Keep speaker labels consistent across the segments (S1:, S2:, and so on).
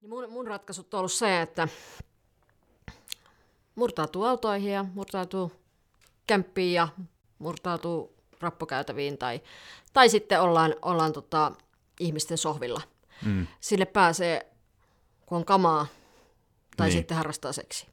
S1: Niin mun, mun ratkaisut on ollut se, että murtautuu autoihin ja murtautuu kämppiin ja murtautuu rappukäytäviin tai, tai sitten ollaan, ollaan tota, ihmisten sohvilla. Mm. Sille pääsee, kun on kamaa tai niin. sitten harrastaa seksiä.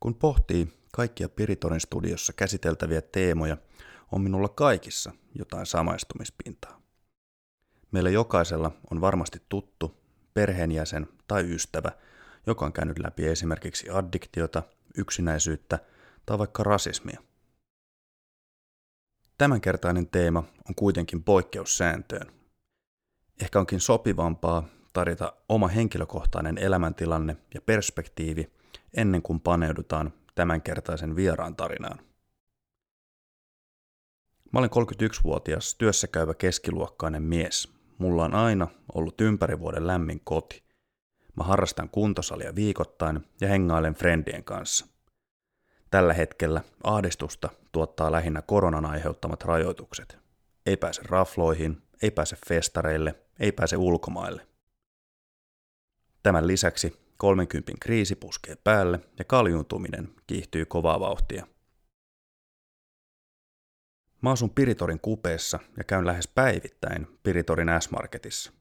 S2: Kun pohtii kaikkia Piritorin studiossa käsiteltäviä teemoja, on minulla kaikissa jotain samaistumispintaa. Meillä jokaisella on varmasti tuttu, perheenjäsen tai ystävä, joka on käynyt läpi esimerkiksi addiktiota, yksinäisyyttä tai vaikka rasismia. Tämänkertainen teema on kuitenkin poikkeussääntöön. Ehkä onkin sopivampaa tarjota oma henkilökohtainen elämäntilanne ja perspektiivi – ennen kuin paneudutaan tämänkertaisen vieraan tarinaan. Mä olen 31-vuotias työssäkäyvä keskiluokkainen mies. Mulla on aina ollut ympäri vuoden lämmin koti. Mä harrastan kuntosalia viikoittain ja hengailen friendien kanssa. Tällä hetkellä ahdistusta tuottaa lähinnä koronan aiheuttamat rajoitukset. Ei pääse rafloihin, ei pääse festareille, ei pääse ulkomaille. Tämän lisäksi 30 kriisi puskee päälle ja kaljuntuminen kiihtyy kovaa vauhtia. Mä asun Piritorin kupeessa ja käyn lähes päivittäin Piritorin S-Marketissa.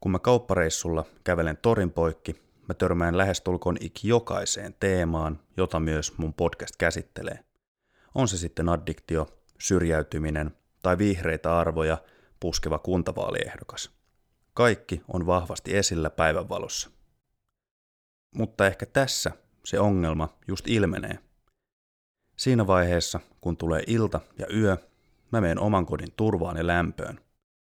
S2: Kun mä kauppareissulla kävelen torin poikki, mä törmään lähestulkoon iki jokaiseen teemaan, jota myös mun podcast käsittelee. On se sitten addiktio, syrjäytyminen tai vihreitä arvoja puskeva kuntavaaliehdokas. Kaikki on vahvasti esillä päivänvalossa. Mutta ehkä tässä se ongelma just ilmenee. Siinä vaiheessa, kun tulee ilta ja yö, mä menen oman kodin turvaan ja lämpöön.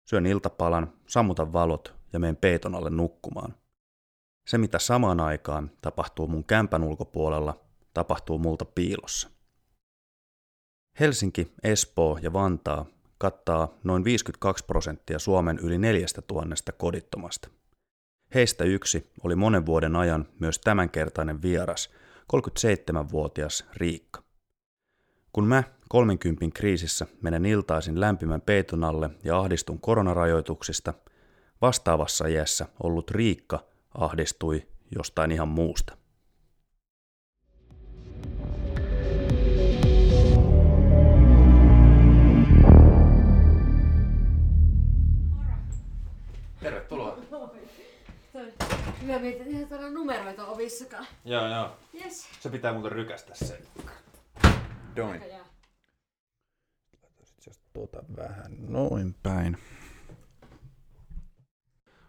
S2: Syön iltapalan, sammutan valot ja menen peiton alle nukkumaan. Se, mitä samaan aikaan tapahtuu mun kämpän ulkopuolella, tapahtuu multa piilossa. Helsinki, Espoo ja Vantaa kattaa noin 52 prosenttia Suomen yli neljästä tuhannesta kodittomasta – Heistä yksi oli monen vuoden ajan myös tämänkertainen vieras, 37-vuotias Riikka. Kun mä 30 kriisissä menen iltaisin lämpimän peiton alle ja ahdistun koronarajoituksista, vastaavassa iässä ollut Riikka ahdistui jostain ihan muusta.
S1: Hyvä mietin, että tuolla numeroita ovissakaan.
S2: Joo, joo.
S1: Yes.
S2: Se pitää muuten rykästä se. Doin. tuota vähän noin päin.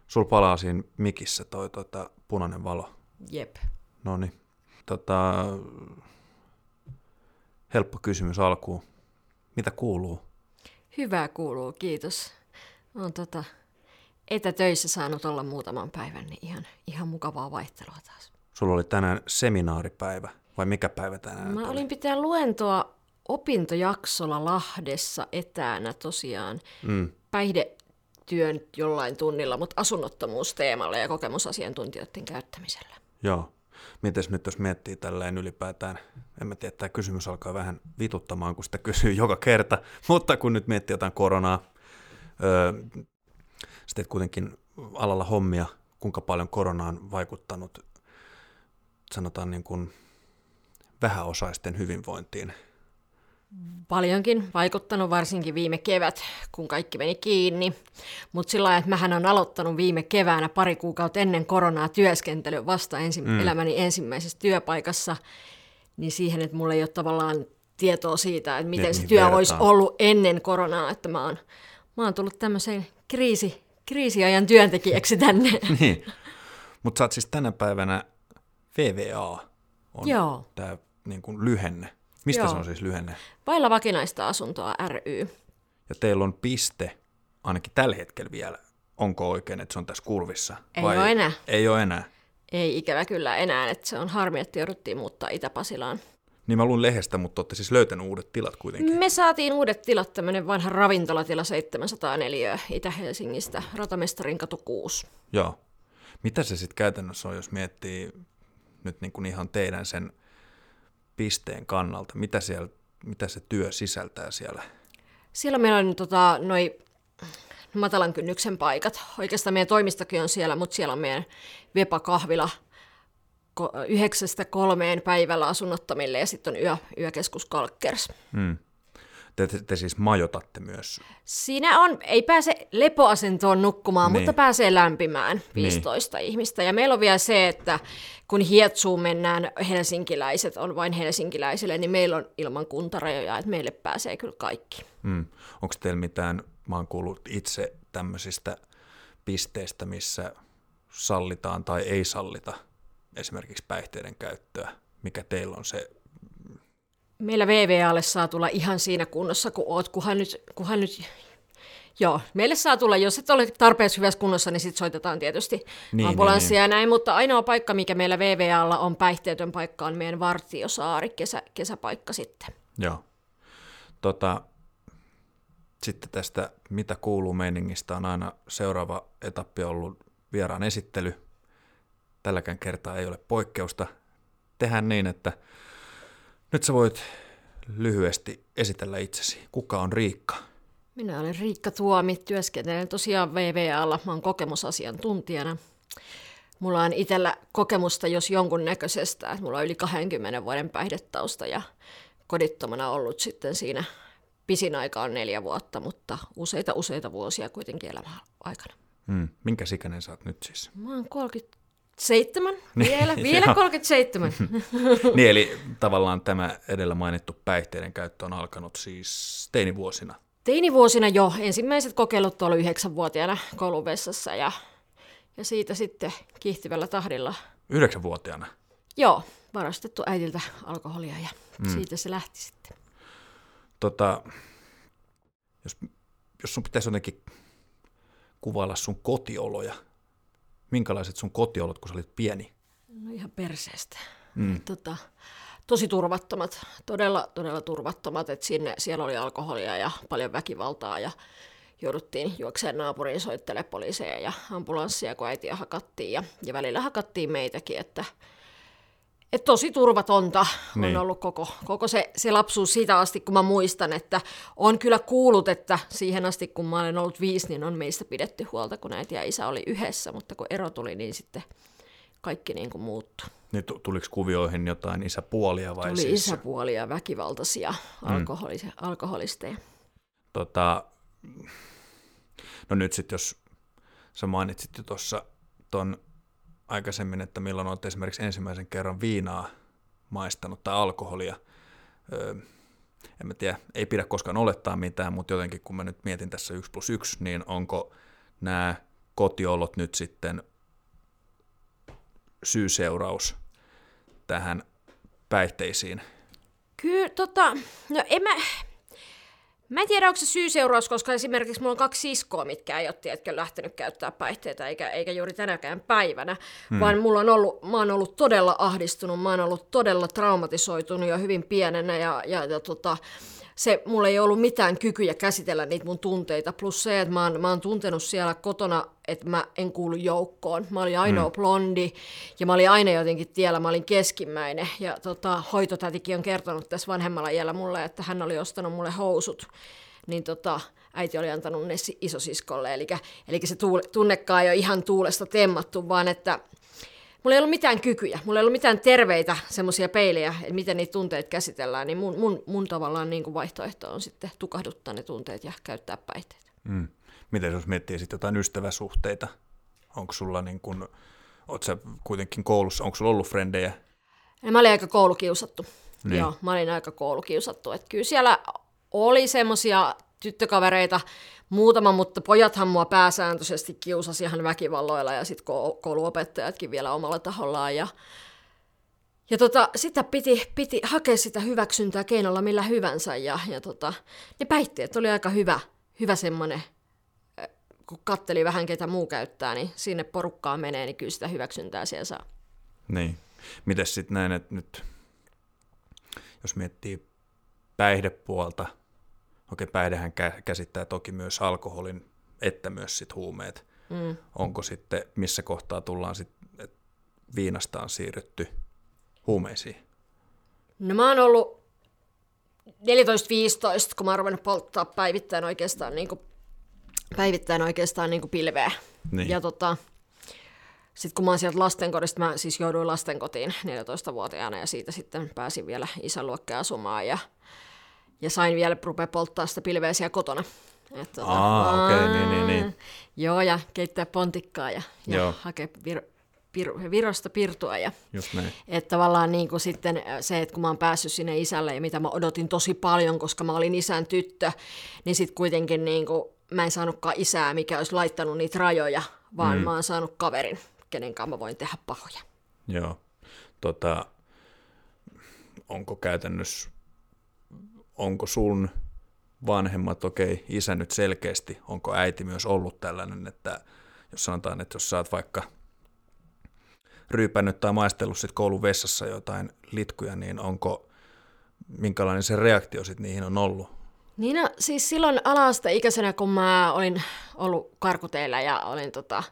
S2: Sul palaa siinä mikissä toi tota, punainen valo.
S1: Jep.
S2: No niin. Tota, helppo kysymys alkuun. Mitä kuuluu?
S1: Hyvää kuuluu, kiitos. On tota, etätöissä saanut olla muutaman päivän, niin ihan, ihan mukavaa vaihtelua taas.
S2: Sulla oli tänään seminaaripäivä, vai mikä päivä tänään?
S1: Mä oli? olin pitää luentoa opintojaksolla Lahdessa etänä tosiaan. Mm. Päihdetyön jollain tunnilla, mutta asunnottomuusteemalla ja kokemusasiantuntijoiden käyttämisellä.
S2: Joo. Mites nyt jos miettii tälleen ylipäätään, en mä tiedä, tämä kysymys alkaa vähän vituttamaan, kun sitä kysyy joka kerta, mutta kun nyt miettii jotain koronaa, öö, sä teet kuitenkin alalla hommia, kuinka paljon korona on vaikuttanut, sanotaan niin kuin vähäosaisten hyvinvointiin?
S1: Paljonkin vaikuttanut, varsinkin viime kevät, kun kaikki meni kiinni. Mutta sillä lailla, että mähän on aloittanut viime keväänä pari kuukautta ennen koronaa työskentely vasta ensi- mm. elämäni ensimmäisessä työpaikassa, niin siihen, että mulla ei ole tavallaan tietoa siitä, että miten niin, se niin työ vertaan. olisi ollut ennen koronaa, että mä oon, mä oon tullut tämmöiseen kriisi, kriisiajan työntekijäksi tänne.
S2: niin. Mutta sä oot siis tänä päivänä VVA on Joo. tämä niin kuin lyhenne. Mistä Joo. se on siis lyhenne?
S1: Vailla vakinaista asuntoa ry.
S2: Ja teillä on piste, ainakin tällä hetkellä vielä. Onko oikein, että se on tässä kurvissa?
S1: Ei vai ole enää.
S2: Ei ole enää.
S1: Ei ikävä kyllä enää, että se on harmi, että jouduttiin muuttaa Itä-Pasilaan.
S2: Niin mä luin lehdestä, mutta olette siis löytänyt uudet tilat kuitenkin.
S1: Me saatiin uudet tilat, tämmöinen vanha ravintolatila 704 Itä-Helsingistä, Ratamestarin katu 6.
S2: Joo.
S3: Mitä se sitten käytännössä on, jos miettii nyt niin kuin ihan teidän sen pisteen kannalta? Mitä, siellä, mitä se työ sisältää siellä?
S1: Siellä meillä on tota, noi matalan kynnyksen paikat. Oikeastaan meidän toimistokin on siellä, mutta siellä on meidän Vepa-kahvila yhdeksästä kolmeen päivällä asunnottomille ja sitten on yö, yökeskus Kalkkers. Hmm.
S3: Te, te, te siis majotatte myös?
S1: Siinä on, ei pääse lepoasentoon nukkumaan, niin. mutta pääsee lämpimään 15 niin. ihmistä. Ja meillä on vielä se, että kun Hietsuun mennään, helsinkiläiset on vain helsinkiläisille, niin meillä on ilman kuntarajoja, että meille pääsee kyllä kaikki.
S3: Hmm. Onko teillä mitään, mä oon kuullut itse tämmöisistä pisteistä, missä sallitaan tai ei sallita esimerkiksi päihteiden käyttöä? Mikä teillä on se
S1: meillä VVAlle saa tulla ihan siinä kunnossa, kun oot, kunhan nyt, kunhan nyt Joo, meille saa tulla, jos et ole tarpeeksi hyvässä kunnossa, niin sitten soitetaan tietysti niin, ambulanssia niin, ja näin, mutta ainoa paikka, mikä meillä VVAlla on päihteetön paikka, on meidän Vartiosaari, kesä, kesäpaikka sitten.
S3: Joo. Tota, sitten tästä, mitä kuuluu meiningistä, on aina seuraava etappi ollut vieraan esittely. Tälläkään kertaa ei ole poikkeusta. Tehdään niin, että nyt sä voit lyhyesti esitellä itsesi. Kuka on Riikka?
S1: Minä olen Riikka Tuomi, työskentelen tosiaan VVAlla, mä oon kokemusasiantuntijana. Mulla on itsellä kokemusta jos jonkun näköisestä, että mulla on yli 20 vuoden päihdetausta ja kodittomana ollut sitten siinä pisin aika on neljä vuotta, mutta useita useita vuosia kuitenkin elämän aikana.
S3: Hmm. Minkä ikäinen sä oot nyt siis?
S1: Mä oon 30, Seitsemän, niin, vielä, vielä 37.
S3: niin, eli tavallaan tämä edellä mainittu päihteiden käyttö on alkanut siis teinivuosina.
S1: Teinivuosina jo. Ensimmäiset kokeilut tuolla yhdeksänvuotiaana kouluvessassa ja, ja siitä sitten kiihtyvällä tahdilla.
S3: Yhdeksänvuotiaana?
S1: Joo, varastettu äitiltä alkoholia ja mm. siitä se lähti sitten.
S3: Tota, jos, jos sun pitäisi jotenkin kuvailla sun kotioloja, minkälaiset sun kotiolot, kun sä olit pieni?
S1: No ihan perseestä. Mm. Tota, tosi turvattomat, todella, todella turvattomat, että sinne, siellä oli alkoholia ja paljon väkivaltaa ja jouduttiin juokseen naapuriin soittelemaan poliiseja ja ambulanssia, kun äitiä hakattiin ja, ja välillä hakattiin meitäkin, että et tosi turvatonta niin. on ollut koko, koko se, se lapsuus siitä asti, kun mä muistan, että on kyllä kuullut, että siihen asti, kun mä olen ollut viisi, niin on meistä pidetty huolta, kun äiti ja isä oli yhdessä, mutta kun ero tuli, niin sitten kaikki niin kuin muuttui.
S3: Niin tuliko kuvioihin jotain isäpuolia vai
S1: Tuli
S3: siis?
S1: isäpuolia, väkivaltaisia mm. alkoholisteja.
S3: Tota, no nyt sitten, jos sä mainitsit jo tuossa ton aikaisemmin, että milloin olet esimerkiksi ensimmäisen kerran viinaa maistanut tai alkoholia. Öö, en mä tiedä, ei pidä koskaan olettaa mitään, mutta jotenkin kun mä nyt mietin tässä 1 plus 1, niin onko nämä kotiolot nyt sitten syy-seuraus tähän päihteisiin?
S1: Kyllä, tota, no en mä, Mä en tiedä, onko se syy-seuraus, koska esimerkiksi mulla on kaksi siskoa, mitkä ei ole tiedätkö, lähtenyt käyttää päihteitä, eikä, eikä juuri tänäkään päivänä, hmm. vaan mulla on ollut, mä oon ollut todella ahdistunut, mä oon ollut todella traumatisoitunut jo hyvin pienenä, ja, ja, ja tota, se, mulla ei ollut mitään kykyjä käsitellä niitä mun tunteita, plus se, että mä oon, mä oon tuntenut siellä kotona, että mä en kuulu joukkoon. Mä olin ainoa mm. blondi, ja mä olin aina jotenkin tiellä, mä olin keskimmäinen, ja tota, hoitotätikin on kertonut tässä vanhemmalla iällä mulle, että hän oli ostanut mulle housut, niin tota, äiti oli antanut ne isosiskolle, eli, eli se tunnekaan ei ole ihan tuulesta temmattu, vaan että mulla ei ollut mitään kykyjä, mulla ei ollut mitään terveitä semmoisia peilejä, että miten niitä tunteita käsitellään, niin mun, mun, mun tavallaan niin kuin vaihtoehto on sitten tukahduttaa ne tunteet ja käyttää päihteitä. Mm.
S3: Miten jos miettii sitten jotain ystäväsuhteita? Onko sulla niin kuin, sä kuitenkin koulussa, onko sulla ollut frendejä?
S1: Ja mä olin aika koulukiusattu. Niin. Joo, mä olin aika koulukiusattu. Että kyllä siellä oli semmoisia tyttökavereita, muutama, mutta pojathan mua pääsääntöisesti kiusasi ihan väkivalloilla ja sitten kouluopettajatkin vielä omalla tahollaan. Ja, ja tota, sitä piti, piti hakea sitä hyväksyntää keinolla millä hyvänsä ja, ja tota, ne päihteet oli aika hyvä, hyvä semmoinen, kun katteli vähän ketä muu käyttää, niin sinne porukkaan menee, niin kyllä sitä hyväksyntää siellä saa.
S3: Niin. Mites sitten näin, että nyt jos miettii päihdepuolta, Okei, päihdehän käsittää toki myös alkoholin, että myös sit huumeet. mm. onko sitten, missä kohtaa tullaan sitten, viinasta on siirrytty huumeisiin?
S1: No mä oon ollut 14-15, kun mä oon ruvennut polttaa päivittäin oikeastaan, niin kuin, päivittäin oikeastaan niin kuin pilveä. Niin. Ja tota, sitten kun mä oon sieltä lastenkodista, mä siis jouduin lastenkotiin 14-vuotiaana ja siitä sitten pääsin vielä isän luokkeen asumaan ja, ja sain vielä rupea polttaa sitä pilveä siellä kotona.
S3: Et, tota, Aa, okei, okay, niin, niin, niin.
S1: Joo, ja keittää pontikkaa ja, ja hakea vir, pir, Virosta pirtua. Ja,
S3: Just näin.
S1: Että tavallaan niin kuin sitten se, että kun mä oon päässyt sinne isälle ja mitä mä odotin tosi paljon, koska mä olin isän tyttö, niin sitten kuitenkin niin kuin, mä en saanutkaan isää, mikä olisi laittanut niitä rajoja, vaan mm. mä oon saanut kaverin, kenen kanssa mä voin tehdä pahoja.
S3: Joo. Tota, onko käytännössä, onko sun vanhemmat, okei, okay, isä nyt selkeästi, onko äiti myös ollut tällainen, että jos sanotaan, että jos sä oot vaikka ryypännyt tai maistellut sit koulun vessassa jotain litkuja, niin onko, minkälainen se reaktio sitten niihin on ollut?
S1: Niin no, siis silloin ala-asteikäisenä, kun mä olin ollut karkuteilla ja olin tota,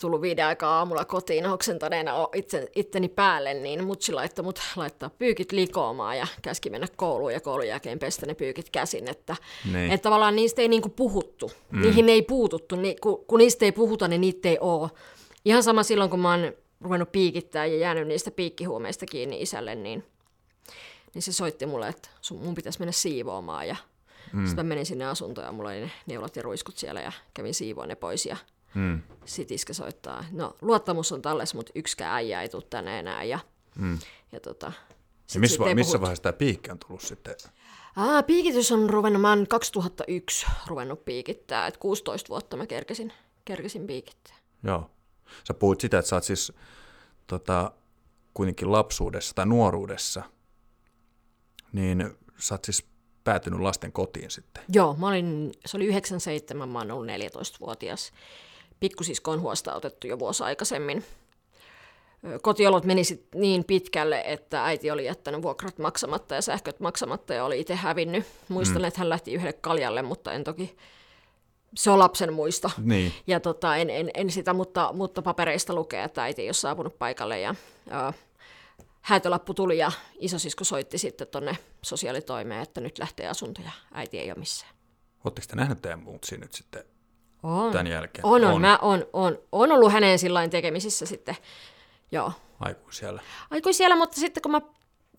S1: tullut viiden aikaa aamulla kotiin oksentaneena itse, itteni päälle, niin mutsi laittoi mut laittaa pyykit likoamaan ja käski mennä kouluun ja koulun jälkeen pestä ne pyykit käsin. Että, niin. että tavallaan niistä ei niinku puhuttu, mm. niihin ei puututtu, ni, kun, kun niistä ei puhuta, niin niitä ei ole. Ihan sama silloin, kun mä oon ruvennut piikittää ja jäänyt niistä piikkihuumeista kiinni isälle, niin, niin se soitti mulle, että sun, mun pitäisi mennä siivoamaan ja mm. sitten menin sinne asuntoon ja mulla oli ne neulat ja ruiskut siellä ja kävin siivoon ne pois ja mm. sitten iskä soittaa, no luottamus on talles, mutta yksikään äijä ei tule tänne enää ja, mm. ja tota,
S3: ja missä, va- missä vaiheessa tämä piikki on tullut sitten?
S1: Aa, piikitys on ruvennut, mä oon 2001 ruvennut piikittää, että 16 vuotta mä kerkesin, kerkesin piikittää.
S3: Joo. Sä puhuit sitä, että sä oot siis tota, kuitenkin lapsuudessa tai nuoruudessa, niin sä oot siis päätynyt lasten kotiin sitten.
S1: Joo, mä olin, se oli 97, mä oon ollut 14-vuotias. Pikkusisko on huosta otettu jo vuosi aikaisemmin. Kotiolot meni sit niin pitkälle, että äiti oli jättänyt vuokrat maksamatta ja sähköt maksamatta ja oli itse hävinnyt. Muistan, mm. että hän lähti yhdelle kaljalle, mutta en toki se on lapsen muisto.
S3: Niin.
S1: Ja tota, en, en, en, sitä, mutta, mutta papereista lukee, että äiti ei ole saapunut paikalle. Ja, ja häätölappu tuli ja isosisko soitti sitten tuonne sosiaalitoimeen, että nyt lähtee asunto ja äiti ei ole missään.
S3: Oletteko te nähnyt teidän muutsi nyt sitten
S1: on.
S3: tämän jälkeen?
S1: On, on. on. Mä on, on, on ollut hänen sillain tekemisissä sitten, joo.
S3: Aikuisiellä.
S1: Aikuisiellä, mutta sitten kun mä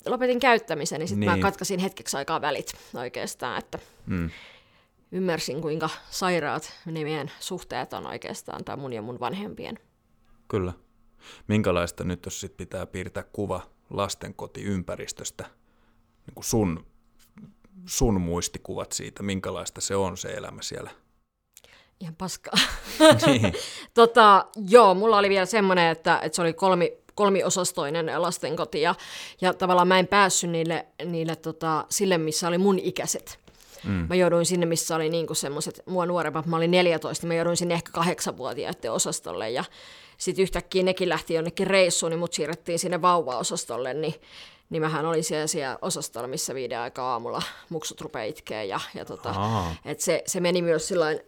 S1: lopetin käyttämisen, niin sitten niin. mä katkasin hetkeksi aikaa välit oikeastaan, että mm ymmärsin, kuinka sairaat ne meidän suhteet on oikeastaan, tai mun ja mun vanhempien.
S3: Kyllä. Minkälaista nyt, jos sit pitää piirtää kuva lastenkotiympäristöstä, niin kuin sun, sun muistikuvat siitä, minkälaista se on se elämä siellä?
S1: Ihan paskaa. niin. tota, joo, mulla oli vielä semmoinen, että, että se oli kolmi, kolmiosastoinen lastenkoti ja, ja tavallaan mä en päässyt niille, niille tota, sille, missä oli mun ikäiset. Mm. Mä jouduin sinne, missä oli niinku semmoiset, mua nuoremmat, mä olin 14, mä jouduin sinne ehkä kahdeksanvuotiaiden osastolle ja sitten yhtäkkiä nekin lähti jonnekin reissuun, niin mut siirrettiin sinne vauvaosastolle, niin niin mähän olin siellä, siellä osastolla, missä viiden aikaa aamulla muksut rupeaa itkeä ja, ja tota, et se, se, meni myös sillain,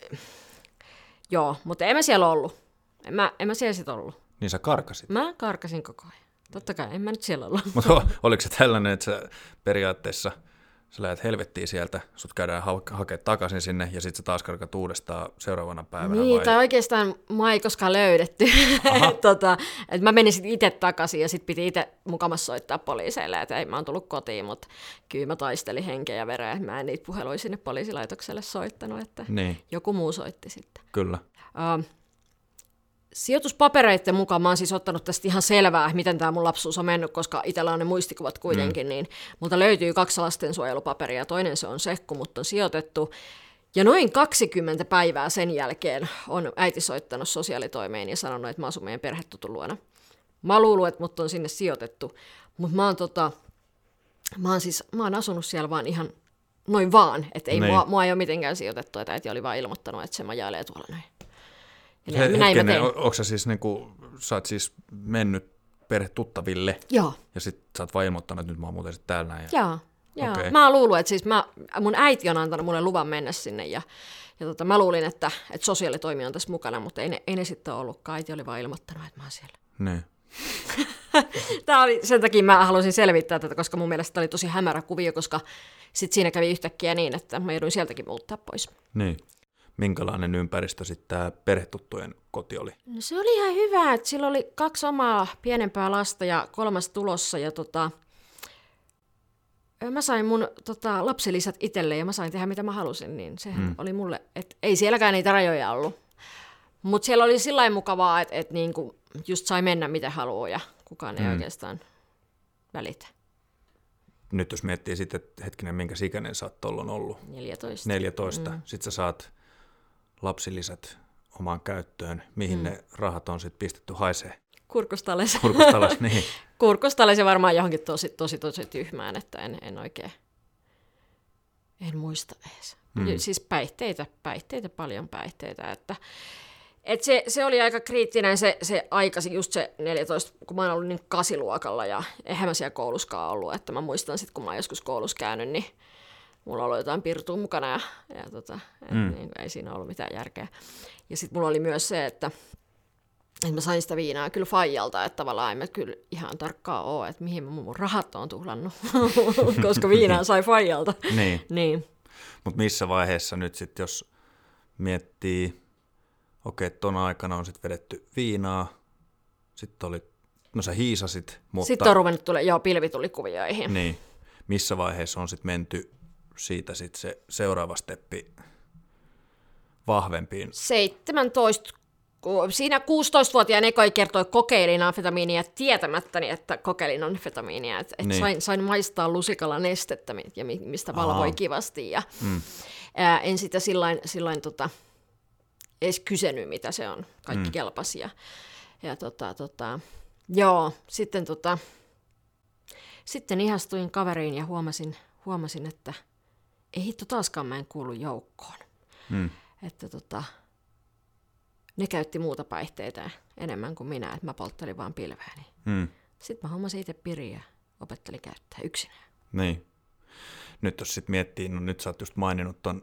S1: joo, mutta en mä siellä ollut. En mä, en mä siellä sitten ollut.
S3: Niin sä karkasit?
S1: Mä karkasin koko ajan. Totta kai, en mä nyt siellä ollut.
S3: Mutta oliko se tällainen, että sä periaatteessa – sä lähdet helvettiin sieltä, sut käydään ha- hakea takaisin sinne ja sitten sä taas karkat uudestaan seuraavana päivänä.
S1: Niin, vai? tai oikeastaan mua ei koskaan löydetty. tota, et mä menin sitten itse takaisin ja sitten piti itse mukamassa soittaa poliiseille, että ei mä oon tullut kotiin, mutta kyllä mä taistelin henkeä ja vereä. Mä en niitä puheluja sinne poliisilaitokselle soittanut, että niin. joku muu soitti sitten.
S3: Kyllä.
S1: Uh, Sijoituspapereiden mukaan mä oon siis ottanut tästä ihan selvää, miten tämä mun lapsuus on mennyt, koska itsellä on ne muistikuvat kuitenkin, mm. niin mutta löytyy kaksi lastensuojelupaperia. Toinen se on se, kun mut on sijoitettu. Ja noin 20 päivää sen jälkeen on äiti soittanut sosiaalitoimeen ja sanonut, että mä asun meidän perhetutun luona. Mä luulen, että mut on sinne sijoitettu, mutta mä oon, tota, mä oon siis mä oon asunut siellä vaan ihan noin vaan, että ei niin. mua, mua ei ole mitenkään sijoitettu, että äiti oli vaan ilmoittanut, että se majailee tuolla noin.
S3: Eli He, näin hetkinen, mä sä siis, niin kuin, sä oot siis mennyt perhetuttaville
S1: Joo.
S3: ja sitten sä oot vaan ilmoittanut, että nyt mä oon muuten sitten täällä näin.
S1: Joo. Joo.
S3: Okei.
S1: Mä oon luullut, että siis mä, mun äiti on antanut mulle luvan mennä sinne ja, ja tota, mä luulin, että, että sosiaalitoimi on tässä mukana, mutta ei ne, ei ne sitten ollutkaan. Äiti oli vaan ilmoittanut, että mä oon siellä.
S3: Niin.
S1: Tämä oli, sen takia mä halusin selvittää tätä, koska mun mielestä tämä oli tosi hämärä kuvio, koska sit siinä kävi yhtäkkiä niin, että mä jouduin sieltäkin muuttaa pois.
S3: Niin. Minkälainen ympäristö sitten tämä perhetuttujen koti oli?
S1: No se oli ihan hyvä, että sillä oli kaksi omaa pienempää lasta ja kolmas tulossa ja tota, mä sain mun tota, lapsilisät itselle ja mä sain tehdä mitä mä halusin, niin se mm. oli mulle, että ei sielläkään niitä rajoja ollut. Mutta siellä oli sillä mukavaa, että et niinku just sai mennä miten haluaa ja kukaan ei
S3: Mm.
S1: oikeastaan välitä.
S3: Nyt jos miettii sitten, että hetkinen, minkä ikäinen sä oot ollut,
S1: 14.
S3: 14, mm. sitten sä saat lapsilisät omaan käyttöön, mihin mm. ne rahat on sitten pistetty haisee.
S1: Kurkustalle se,
S3: Kurkusta alas, niin.
S1: kurkustalle se varmaan johonkin tosi, tosi, tosi tyhmään, että en, en oikein, en muista edes.
S3: Mm.
S1: Siis päihteitä, päihteitä, paljon päihteitä, että et se, se, oli aika kriittinen se, se aika, just se 14, kun mä oon ollut niin kasiluokalla ja eihän mä siellä kouluskaan ollut, että mä muistan sitten, kun mä oon joskus koulussa käynyt, niin mulla oli jotain pirtua mukana ja, ja tota, et
S3: Mm.
S1: niin, ei siinä ollut mitään järkeä. Ja sitten mulla oli myös se, että, että mä sain sitä viinaa kyllä faijalta, että tavallaan en mä kyllä ihan tarkkaa ole, että mihin mun rahat on tuhlannut, koska viinaa sai faijalta.
S3: niin.
S1: niin.
S3: Mutta missä vaiheessa nyt sitten, jos miettii, okei, okay, ton aikana on sitten vedetty viinaa, sitten oli, no sä hiisasit, mutta...
S1: Sitten on ruvennut tulee, joo, pilvi tuli kuvioihin.
S3: Niin, missä vaiheessa on sitten menty siitä sitten se seuraava steppi vahvempiin?
S1: 17, ku- siinä 16-vuotiaan ekoi kertoi kokeilin amfetamiinia tietämättäni, että kokeilin amfetamiinia. Että et
S3: Niin.
S1: sain, sain maistaa lusikalla nestettä, ja mi- mistä valvoi
S3: Ahaa.
S1: kivasti. Ja,
S3: Mm.
S1: ää, en sitä sillain, sillain tota, edes kysynyt, mitä se on. Kaikki
S3: mm.
S1: kelpasi. Ja, ja tota, tota, joo, sitten, tota, sitten ihastuin kaveriin ja huomasin, huomasin, että ei hitto taaskaan mä en kuulu joukkoon
S3: Mm.
S1: että tota, ne käytti muuta päihteitä enemmän kuin minä, että mä polttelin vaan pilveäni.
S3: Mm.
S1: Sitten mä hommasin itse piriä ja opettelin käyttää yksinään.
S3: Niin. Nyt jos sitten miettii, no nyt sä oot just maininnut ton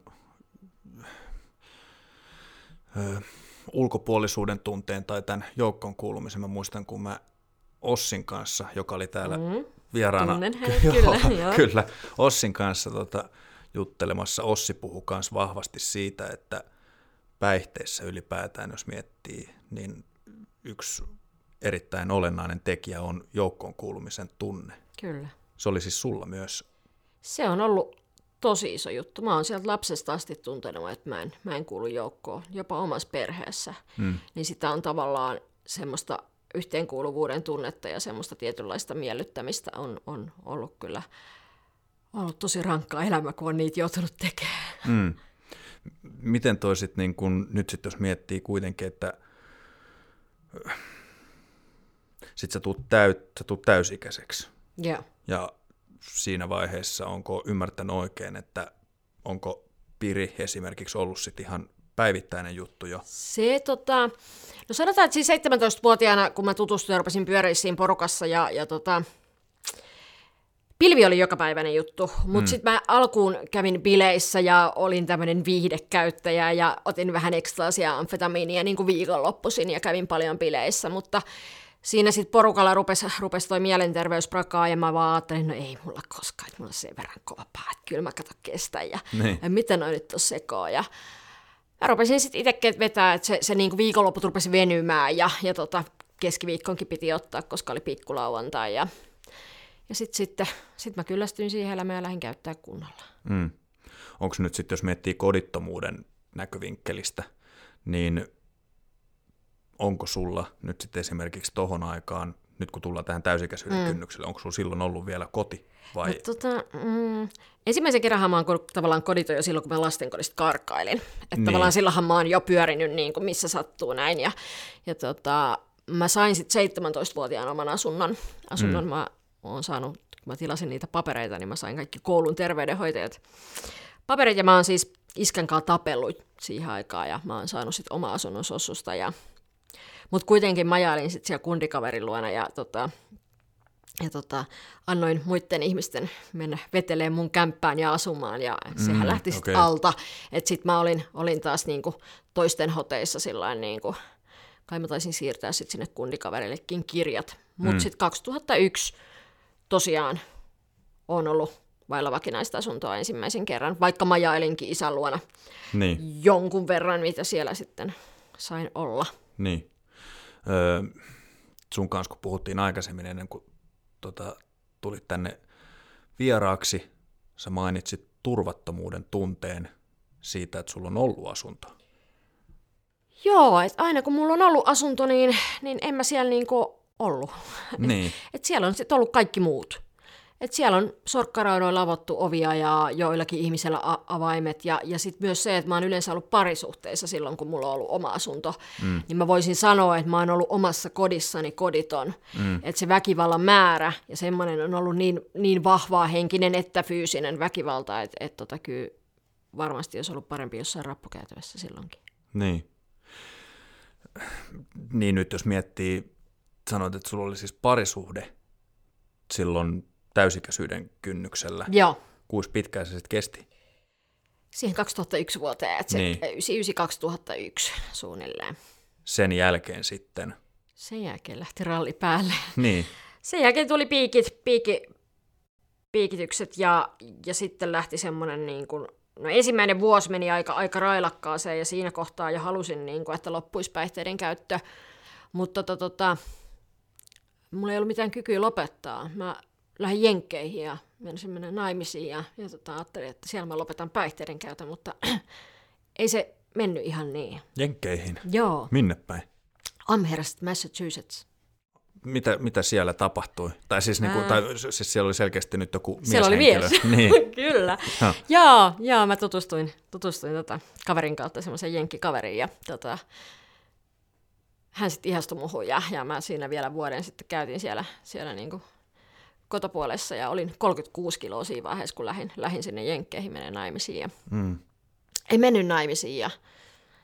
S3: ö, ulkopuolisuuden tunteen tai tämän joukkoon kuulumisen. Mä muistan, kun mä Ossin kanssa, joka oli täällä
S1: Mm.
S3: vieraana.
S1: Tunnen hänet,
S3: Joo,
S1: kyllä, joo.
S3: kyllä. Ossin kanssa tota, juttelemassa. Ossi puhui myös vahvasti siitä, että päihteissä ylipäätään, jos miettii, niin yksi erittäin olennainen tekijä on joukkoon kuulumisen tunne.
S1: Kyllä.
S3: Se oli siis sulla myös.
S1: Se on ollut tosi iso juttu. Mä oon sieltä lapsesta asti tuntenut, että mä en, mä en kuulu joukkoon, jopa omassa perheessä.
S3: Mm.
S1: Niin sitä on tavallaan semmoista yhteenkuuluvuuden tunnetta ja semmoista tietynlaista miellyttämistä on, on ollut kyllä ollut tosi rankkaa elämä, kun on niitä joutunut tekemään.
S3: Mm. Miten toi sit niin kun, nyt sitten jos miettii kuitenkin, että sit sä tuut, täyt, sä tuut täysikäiseksi
S1: Joo.
S3: ja siinä vaiheessa onko ymmärtänyt oikein, että onko piri esimerkiksi ollut sit ihan päivittäinen juttu jo?
S1: Se tota, no sanotaan, että siis 17-vuotiaana, kun mä tutustuin ja rupesin pyöriä siinä porukassa ja, ja tota, pilvi oli jokapäiväinen juttu, mutta mm. sitten mä alkuun kävin bileissä ja olin tämmöinen viihdekäyttäjä ja otin vähän ekstaasia amfetamiinia niin kuin viikonloppuisin ja kävin paljon bileissä, mutta siinä sitten porukalla rupesi, rupesi toi mielenterveys prakaa ja mä vaan ajattelin, no ei mulla koskaan, että mulla on sen verran kova pää, että kyllä mä kato kestän ja,
S3: Niin.
S1: ja mitä noi nyt on sekoa ja Mä rupesin sitten itsekin vetää, että se, se niinku viikonloput rupesi venymään ja, ja tota, keskiviikkonkin piti ottaa, koska oli pikkulauantai. Ja, ja sitten sit, sit mä kyllästyin siihen elämään ja lähdin käyttää kunnolla.
S3: Mm. Onko nyt sitten, jos miettii kodittomuuden näkövinkkelistä, niin onko sulla nyt sitten esimerkiksi tohon aikaan, nyt kun tullaan tähän täysikäisyyden mm. kynnykselle, onko sulla silloin ollut vielä koti vai?
S1: No, tota, mm, ensimmäisen kerran mä oon tavallaan koditon jo silloin, kun mä lastenkodista karkailin. Että
S3: Niin.
S1: tavallaan silloinhan mä oon jo pyörinyt niin kuin missä sattuu näin. Ja, ja tota, mä sain sitten 17-vuotiaana oman asunnon. Asunnon mm. mä oon saanut, kun mä tilasin niitä papereita, niin mä sain kaikki koulun terveydenhoitajat paperit. Ja mä oon siis iskän kanssa tapellut siihen aikaan ja mä oon saanut sitten oma asunnon sossusta. Ja... Mutta kuitenkin majailin sitten siellä kundikaverin luona ja tota, ja tota, annoin muiden ihmisten mennä veteleen mun kämppään ja asumaan, ja sehän
S3: Mm,
S1: lähti sitten
S3: okei.
S1: alta. Että sitten mä olin, olin taas niinku toisten hoteissa sillain niinku, kai mä taisin siirtää sitten sinne kundikaverillekin kirjat. Mutta
S3: Mm.
S1: sitten 2001 tosiaan on ollut vailla vakinaista asuntoa ensimmäisen kerran, vaikka mä jailinkin isän luona
S3: Niin,
S1: jonkun verran, mitä siellä sitten sain olla.
S3: niin. Öö, sun kanssa, kun puhuttiin aikaisemmin ennen kuin tota, tulit tänne vieraaksi, sä mainitsit turvattomuuden tunteen siitä, että sulla on ollut asunto.
S1: Joo, että aina kun mulla on ollut asunto, niin, niin en mä siellä niinku ollut.
S3: Niin,
S1: Et siellä on sitten ollut kaikki muut. Et siellä on sorkkaraudoilla avottu ovia ja joillakin ihmisellä a- avaimet. Ja, ja sitten myös se, että mä oon yleensä ollut parisuhteissa silloin, kun mulla on ollut oma asunto. Mm. Niin mä voisin sanoa, että mä oon ollut omassa kodissani koditon. Mm. Että se väkivallan määrä ja semmoinen on ollut niin, niin vahvaa henkinen että fyysinen väkivalta, että et tota, kyllä varmasti olisi ollut parempi jossain rappukäytävässä silloinkin.
S3: niin. Niin nyt jos miettii, sanoit, että sulla oli siis parisuhde silloin täysikäisyyden kynnyksellä.
S1: Joo.
S3: Kuinka pitkään se sitten kesti?
S1: Siihen 2001 vuoteen, että se
S3: Niin.
S1: niin. 99-2001 suunnilleen.
S3: Sen jälkeen sitten.
S1: Sen jälkeen lähti ralli päälle.
S3: Niin,
S1: Sen jälkeen tuli piikit, piiki, piikitykset ja, ja sitten lähti semmoinen niin kuin, no ensimmäinen vuosi meni aika, aika railakkaaseen ja siinä kohtaa jo halusin, niin kuin, että loppuisi päihteiden käyttö. Mutta tota, tota, mulla ei ollut mitään kykyä lopettaa. Mä lähdin jenkkeihin ja menisin mennä naimisiin ja, ja tota, ajattelin, että siellä mä lopetan päihteiden käytön, mutta ei se mennyt ihan niin.
S3: jenkkeihin.
S1: Joo,
S3: Minne päin?
S1: Amherst, Massachusetts.
S3: Mitä, mitä siellä tapahtui? Tai siis, niinku, tai siis siellä oli selkeästi nyt joku
S1: Siellä oli
S3: mieshenkilö.
S1: mies.
S3: Niin.
S1: Kyllä.
S3: Ha.
S1: joo, joo, mä tutustuin, tutustuin tota, kaverin kautta semmoisen jenkkikaveriin ja tota, hän sitten ihastui muhun ja, ja mä siinä vielä vuoden sitten käytin siellä, siellä niinku kotopuolessa ja olin 36 kiloa siinä vaiheessa, kun lähdin, lähdin sinne jenkkeihin menen naimisiin. Ja
S3: Mm.
S1: ei mennyt naimisiin ja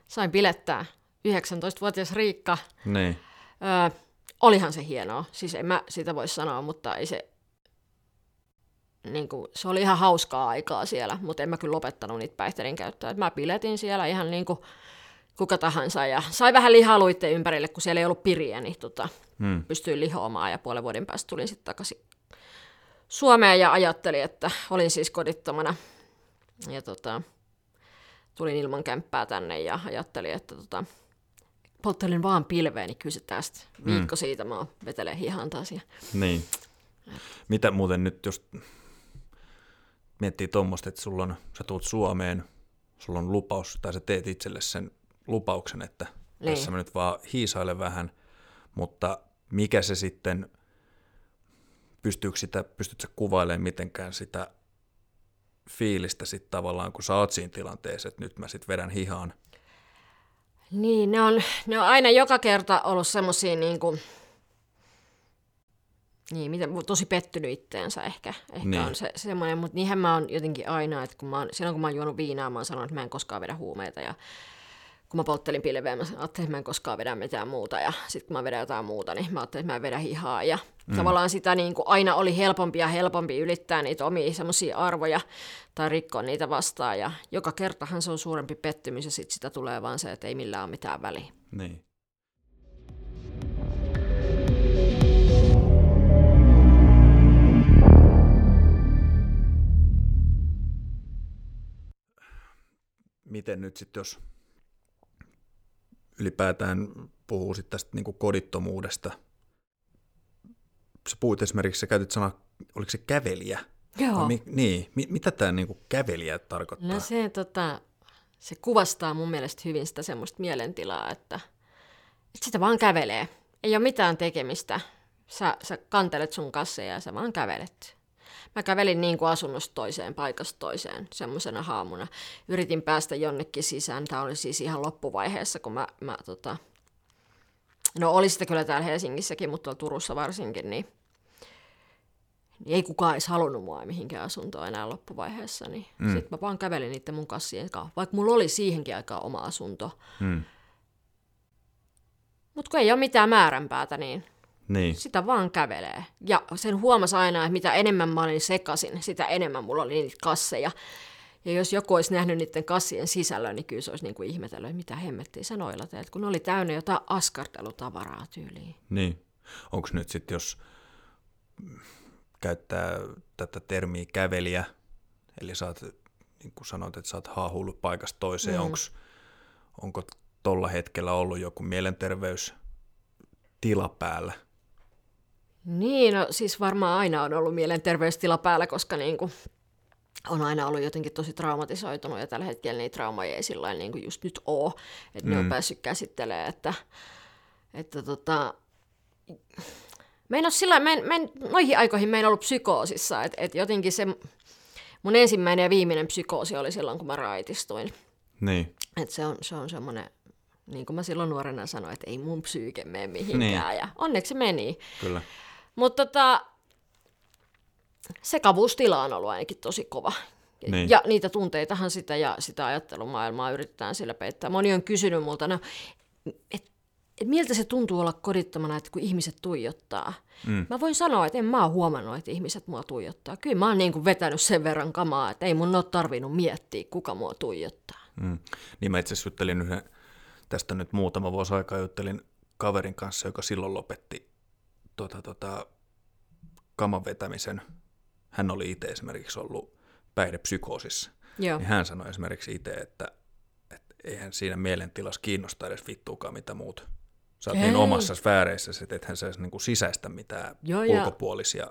S1: sain bilettää 19-vuotias Riikka.
S3: Niin.
S1: Öö, olihan se hienoa, siis en mä sitä voi sanoa, mutta ei se, niin kuin, se oli ihan hauskaa aikaa siellä, mutta en mä kyllä lopettanut niitä päihteiden käyttöä. Et mä piletin siellä ihan niin kuin kuka tahansa ja sai vähän lihaluitteen ympärille, kun siellä ei ollut piriä, niin tota,
S3: Mm.
S1: pystyin lihoamaan ja puolen vuoden päästä tulin sitten takaisin Suomeen ja ajattelin, että olin siis kodittomana ja tota, tulin ilman kämppää tänne ja ajattelin, että tota, polttelin vaan pilveä, niin kyllä se tästä viikko siitä mä oon vetelee hihan taas. Ja...
S3: Niin. Mitä muuten nyt, jos miettii tuommoista, että sulla on, sä tulet Suomeen, sulla on lupaus, tai sä teet itselle sen lupauksen, että
S1: Niin.
S3: tässä mä nyt vaan hiisailen vähän, mutta mikä se sitten, pystyykö sitä, pystytkö kuvailemaan mitenkään sitä fiilistä sitten tavallaan, kun sä oot siinä tilanteessa, että nyt mä sitten vedän hihaan.
S1: Niin, ne on, ne on aina joka kerta ollut semmosia niin kuin, niin, miten, tosi pettynyt itteensä ehkä, ehkä
S3: niin.
S1: on se semmoinen, mutta niinhän mä oon jotenkin aina, että kun mä oon, silloin kun mä oon juonut viinaa, mä oon sanonut, että mä en koskaan vedä huumeita ja kun mä polttelin pilveä, mä ajattelin, että mä en koskaan vedä mitään muuta ja sitten kun mä vedän jotain muuta, niin mä ajattelin, että mä en vedä hihaa ja mm. tavallaan sitä niin kuin aina oli helpompi ja helpompi ylittää niitä omia semmoisia arvoja tai rikkoa niitä vastaan ja joka kertahan se on suurempi pettymys ja sitten sitä tulee vaan se, että ei millään ole mitään väliä.
S3: Niin. Miten nyt sitten, jos ylipäätään puhuu sitten tästä niin kodittomuudesta, sä puhuit esimerkiksi, sä käytit sanaa, oliko se kävelijä?
S1: Joo.
S3: Mi- niin, mi- mitä tämä niin kävelijä tarkoittaa?
S1: No se, tota, se kuvastaa mun mielestä hyvin sitä semmoista mielentilaa, että, että sitä vaan kävelee. Ei ole mitään tekemistä. Sä, sä kantelet sun kasseja ja sä vaan kävelet. Mä kävelin niin kuin asunnosta toiseen, paikasta toiseen, semmoisena haamuna. Yritin päästä jonnekin sisään. Tämä oli siis ihan loppuvaiheessa, kun mä, mä tota... No oli sitä kyllä täällä Helsingissäkin, mutta tuolla Turussa varsinkin, niin niin ei kukaan edes halunnut mua mihinkään asuntoon enää loppuvaiheessa, niin mm. sitten mä vaan kävelin niiden mun kassien kanssa, vaikka mulla oli siihenkin aikaa oma asunto.
S3: Hmm.
S1: Mutta kun ei ole mitään määränpäätä, niin
S3: Niin.
S1: Sitä vaan kävelee. Ja sen huomasi aina, että mitä enemmän mä olin sekasin, sitä enemmän mulla oli niitä kasseja. Ja jos joku olisi nähnyt niiden kassien sisällön, niin kyllä se olisi niin kuin ihmetellyt, että mitä hemmettiä sanoilla teet, kun ne oli täynnä jotain askartelutavaraa tyyliin.
S3: Niin. Onko nyt sitten, jos käyttää tätä termiä kävelijä, eli sä oot, niin kuin sanoit, että sä oot haahuillut paikasta toiseen, mm. onks, onko tuolla hetkellä ollut joku mielenterveystila päällä?
S1: Niin, no siis varmaan aina on ollut mielenterveystila päällä, koska niin kuin on aina ollut jotenkin tosi traumatisoitunut ja tällä hetkellä niitä traumaja ei sillä niin kuin just nyt ole, että mm. ne on mm. päässyt käsittelemään, että, että tota, me en ole sillä, me en, me en, noihin aikoihin me en ollut psykoosissa, että et jotenkin se mun ensimmäinen ja viimeinen psykoosi oli silloin, kun mä raitistuin.
S3: Niin.
S1: Et se on, se on semmoinen, niin kuin mä silloin nuorena sanoin, että ei mun psyyke mene mihinkään, niin. ja onneksi meni.
S3: Kyllä.
S1: Mutta tota, sekavuustila on ollut ainakin tosi kova.
S3: Niin.
S1: Ja niitä tunteitahan sitä ja sitä ajattelumaailmaa yritetään sillä peittää. Moni on kysynyt multa, no, että et miltä se tuntuu olla kodittomana, että kun ihmiset tuijottaa. Mm. Mä voin sanoa, että en mä ole huomannut, että ihmiset mua tuijottaa. Kyllä mä oon niin kuin vetänyt sen verran kamaa, että ei mun ole tarvinnut miettiä, kuka mua tuijottaa.
S3: Mm. Niin mä itse asiassa juttelin yhden, tästä nyt muutama vuosi aikaa juttelin kaverin kanssa, joka silloin lopetti tota, tota, kaman vetämisen. Hän oli itse esimerkiksi ollut päihdepsykoosissa.
S1: Joo.
S3: Niin hän sanoi esimerkiksi itse, että, että eihän siinä mielentilassa kiinnosta edes vittuukaan mitä muut Sä oot niin omassa sfääreissä, että ethän sä niinku sisäistä mitään Joo, ulkopuolisia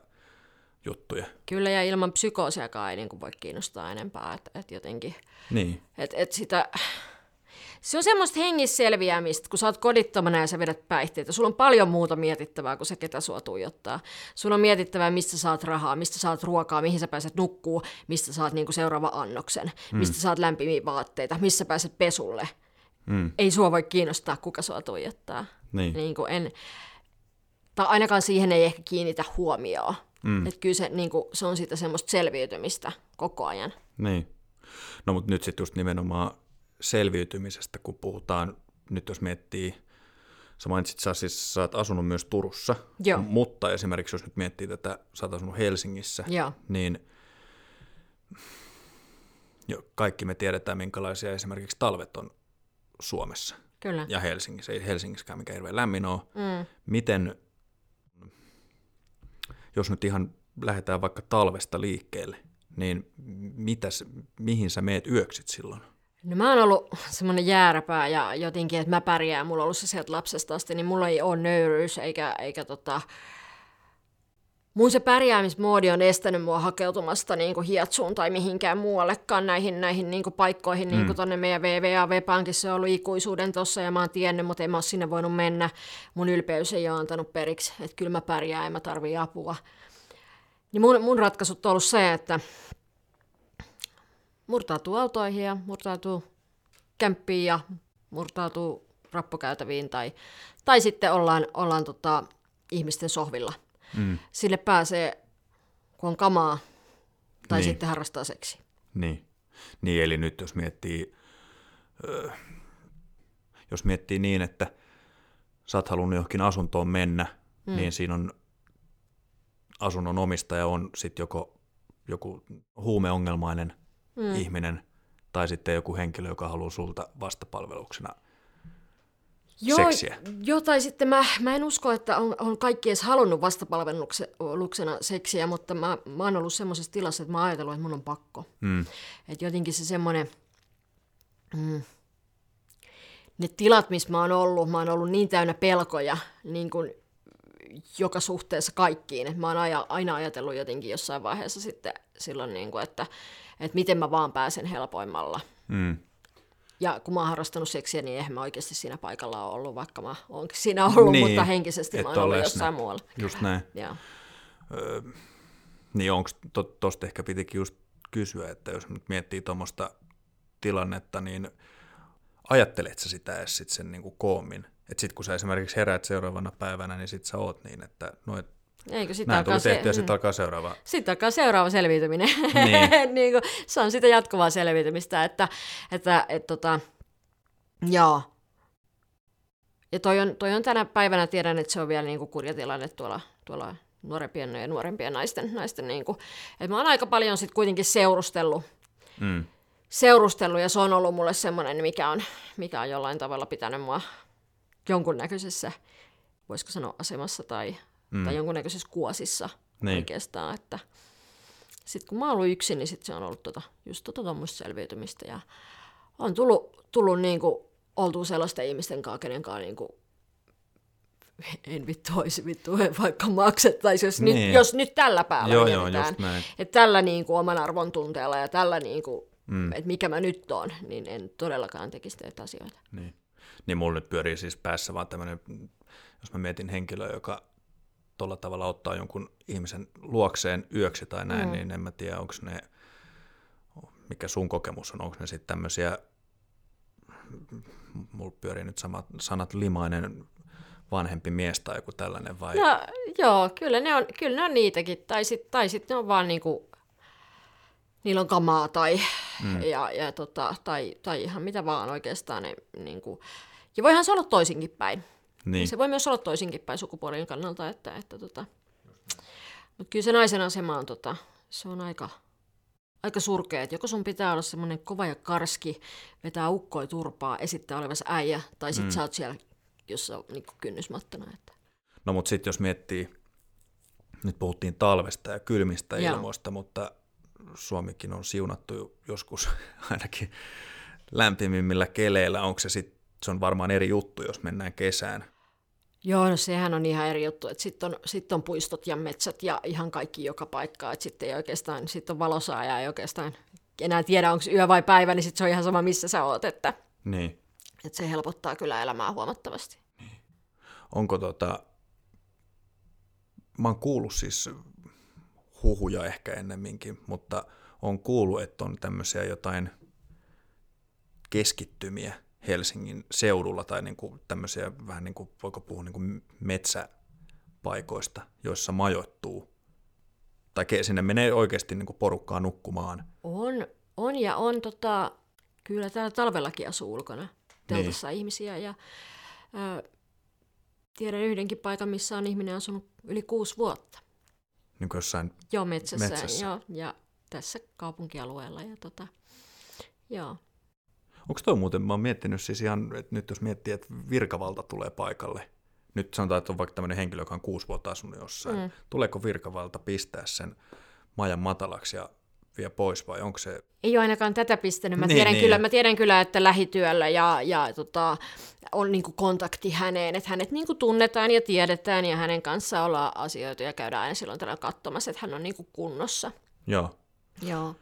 S3: juttuja.
S1: Kyllä, ja ilman psykoosiakaan ei niinku voi kiinnostaa enempää, että et jotenkin...
S3: Niin.
S1: Et, et sitä, se on semmoista hengisselviämistä, kun sä oot kodittomana ja sä vedät päihteitä. Sulla on paljon muuta mietittävää kuin se, ketä sua tuijottaa. Sulla on mietittävää, mistä saat rahaa, mistä saat ruokaa, mihin sä pääset nukkuu, mistä saat niinku seuraava annoksen, mm. mistä saat lämpimiä vaatteita, missä pääset pesulle. Mm. Ei sua voi kiinnostaa, kuka sua tuijottaa.
S3: Niin.
S1: Niin kuin en, tai ainakaan siihen ei ehkä kiinnitä huomioon. Mm. Että kyllä se, niin kuin, se on sitä semmoista selviytymistä koko ajan.
S3: Niin. No mutta nyt sitten just nimenomaan selviytymisestä, kun puhutaan, nyt jos miettii, sä mainitsit, sä, siis, sä oot asunut myös Turussa,
S1: Joo.
S3: mutta esimerkiksi jos nyt miettii tätä, sä oot asunut Helsingissä,
S1: Joo.
S3: niin jo, kaikki me tiedetään, minkälaisia esimerkiksi talvet on Suomessa.
S1: Kyllä.
S3: Ja Helsingissä. Ei Helsingissäkään mikä hirveän lämmin ole. Mm. Miten, jos nyt ihan lähdetään vaikka talvesta liikkeelle, niin mitäs, mihin sä meet yöksit silloin?
S1: No mä oon ollut semmoinen jääräpää ja jotenkin, että mä pärjään. Mulla on ollut se sieltä lapsesta asti, niin mulla ei ole nöyryys eikä, eikä tota, mun se pärjäämismoodi on estänyt mua hakeutumasta niin kuin hiatsuun tai mihinkään muuallekaan näihin, näihin niin kuin paikkoihin, niin kuin mm. tonne meidän VVA-vepankissa se on ollut ikuisuuden tossa ja mä oon tiennyt, mutta en mä ole sinne voinut mennä. Mun ylpeys ei ole antanut periksi, että kyllä mä pärjään ja mä tarvii apua. Niin mun, mun ratkaisut on ollut se, että murtautuu autoihin ja murtautuu kämppiin ja murtautuu rappukäytäviin tai, tai sitten ollaan, ollaan tota, ihmisten sohvilla – Mm. Sille pääsee, kun on kamaa, tai niin. sitten harrastaa seksi.
S3: Niin. niin, eli nyt jos miettii, öö, jos miettii niin, että sä oot halunnut johonkin asuntoon mennä, mm. niin siinä on asunnon omistaja on sitten joko joku huumeongelmainen mm. ihminen tai sitten joku henkilö, joka haluaa sulta vastapalveluksena Joo, seksiä.
S1: Joo, tai sitten mä, mä en usko, että on, on kaikki edes halunnut vastapalveluksena seksiä, mutta mä, mä oon ollut semmoisessa tilassa, että mä oon ajatellut, että mun on pakko. Mm. Että jotenkin se semmoinen, mm, ne tilat, missä mä oon ollut, mä oon ollut niin täynnä pelkoja, niin kuin joka suhteessa kaikkiin, että mä oon aina ajatellut jotenkin jossain vaiheessa sitten silloin, niin kuin, että, että miten mä vaan pääsen helpoimmalla. Mm. Ja kun mä oon harrastanut seksiä, niin eihän mä oikeasti siinä paikalla ole ollut, vaikka mä oonkin siinä ollut, niin, mutta henkisesti mä oon ollut jossain muualla.
S3: Just näin.
S1: Ja.
S3: Öö, niin onko, tuosta to, ehkä pitikin just kysyä, että jos nyt miettii tuommoista tilannetta, niin ajattelet sä sitä edes sit sen niinku koomin? Että sitten kun sä esimerkiksi heräät seuraavana päivänä, niin sit sä oot niin, että no et
S1: Eikö sit
S3: Näin tuli
S1: se...
S3: tehty ja sitten alkaa seuraava.
S1: Sitten alkaa seuraava selviytyminen. Niin. niin kuin, se on sitä jatkuvaa selviytymistä, että, että et, tota, joo. ja toi on, toi on tänä päivänä, tiedän, että se on vielä niin kuin kurja tilanne tuolla, tuolla nuorempien ja nuorempien naisten, naisten niin kuin, että mä oon aika paljon sitten kuitenkin seurustellut, mm. seurustellut ja se on ollut mulle semmoinen, mikä on, mikä on jollain tavalla pitänyt mua jonkunnäköisessä, voisiko sanoa asemassa tai, mm. tai jonkunnäköisessä kuosissa niin. oikeastaan, että sitten kun mä oon ollut yksin, niin sit se on ollut tota, just tota tuommoista selviytymistä ja on tullut, tullut niin kuin, oltu sellaisten ihmisten kanssa, kenen kanssa niin kuin, en vittu olisi vittu, vaikka maksettaisiin, jos, niin. nyt, jos nyt tällä päällä joo, joo, just näin. Että tällä niin kuin, oman arvon tunteella ja tällä, niin kuin, mm. että mikä mä nyt oon, niin en todellakaan tekisi näitä asioita.
S3: Niin. niin mulla nyt pyörii siis päässä vaan tämmöinen, jos mä mietin henkilöä, joka tuolla tavalla ottaa jonkun ihmisen luokseen yöksi tai näin, mm. niin en mä tiedä, onko ne, mikä sun kokemus on, onko ne sitten tämmöisiä, mulla pyörii nyt samat sanat limainen vanhempi mies tai joku tällainen vai?
S1: No, joo, kyllä ne on, kyllä ne on niitäkin, tai sitten tai sit ne on vaan niinku, niillä on kamaa tai, mm. ja, ja tota, tai, tai ihan mitä vaan oikeastaan. Ne, niinku, ja voihan se olla toisinkin päin. Niin. Se voi myös olla toisinkin päin sukupuolien kannalta, että, että tota, mutta kyllä se naisen asema on, tota, se on aika, aika surkea, että joko sun pitää olla semmoinen kova ja karski, vetää ukkoi turpaa, esittää olevas äijä, tai sitten mm. sä oot siellä jossa niin kynnysmattona. Että.
S3: No mutta sitten jos miettii, nyt puhuttiin talvesta ja kylmistä Joo. ilmoista, mutta Suomikin on siunattu joskus ainakin lämpimimmillä keleillä. Onko se sitten, se on varmaan eri juttu, jos mennään kesään.
S1: Joo, no sehän on ihan eri juttu, että sitten on, sit on puistot ja metsät ja ihan kaikki joka paikka, että sitten ei oikeastaan, sitten on valosaa ja ei oikeastaan enää tiedä, onko yö vai päivä, niin sitten se on ihan sama, missä sä oot, että
S3: niin.
S1: että se helpottaa kyllä elämää huomattavasti. Niin.
S3: Onko tota, mä oon kuullut siis huhuja ehkä ennemminkin, mutta on kuullut, että on tämmöisiä jotain keskittymiä Helsingin seudulla tai niin kuin tämmöisiä vähän niin kuin, voiko puhua niin kuin metsäpaikoista, joissa majoittuu. Tai sinne menee oikeasti niin kuin porukkaa nukkumaan.
S1: On, on ja on tota, kyllä täällä talvellakin asuu ulkona teltassa niin. ihmisiä ja ää, tiedän yhdenkin paikan, missä on ihminen asunut yli kuusi vuotta.
S3: Niin kuin jossain
S1: Joo, metsässä, metsässä. Joo, ja tässä kaupunkialueella. Ja tota, joo.
S3: Onko toi muuten, mä oon miettinyt siis ihan, että nyt jos miettii, että virkavalta tulee paikalle, nyt sanotaan, että on vaikka tämmöinen henkilö, joka on kuusi vuotta asunut jossain, mm. tuleeko virkavalta pistää sen majan matalaksi ja vie pois vai onko se...
S1: Ei ole ainakaan tätä pistänyt. Mä, niin, tiedän, niin. Kyllä, mä tiedän kyllä, että lähityöllä ja, ja tota, on niin kuin kontakti häneen, että hänet niin kuin tunnetaan ja tiedetään ja hänen kanssaan ollaan asioita ja käydään aina silloin tällä katsomassa, että hän on niin kuin kunnossa.
S3: Joo.
S1: Joo.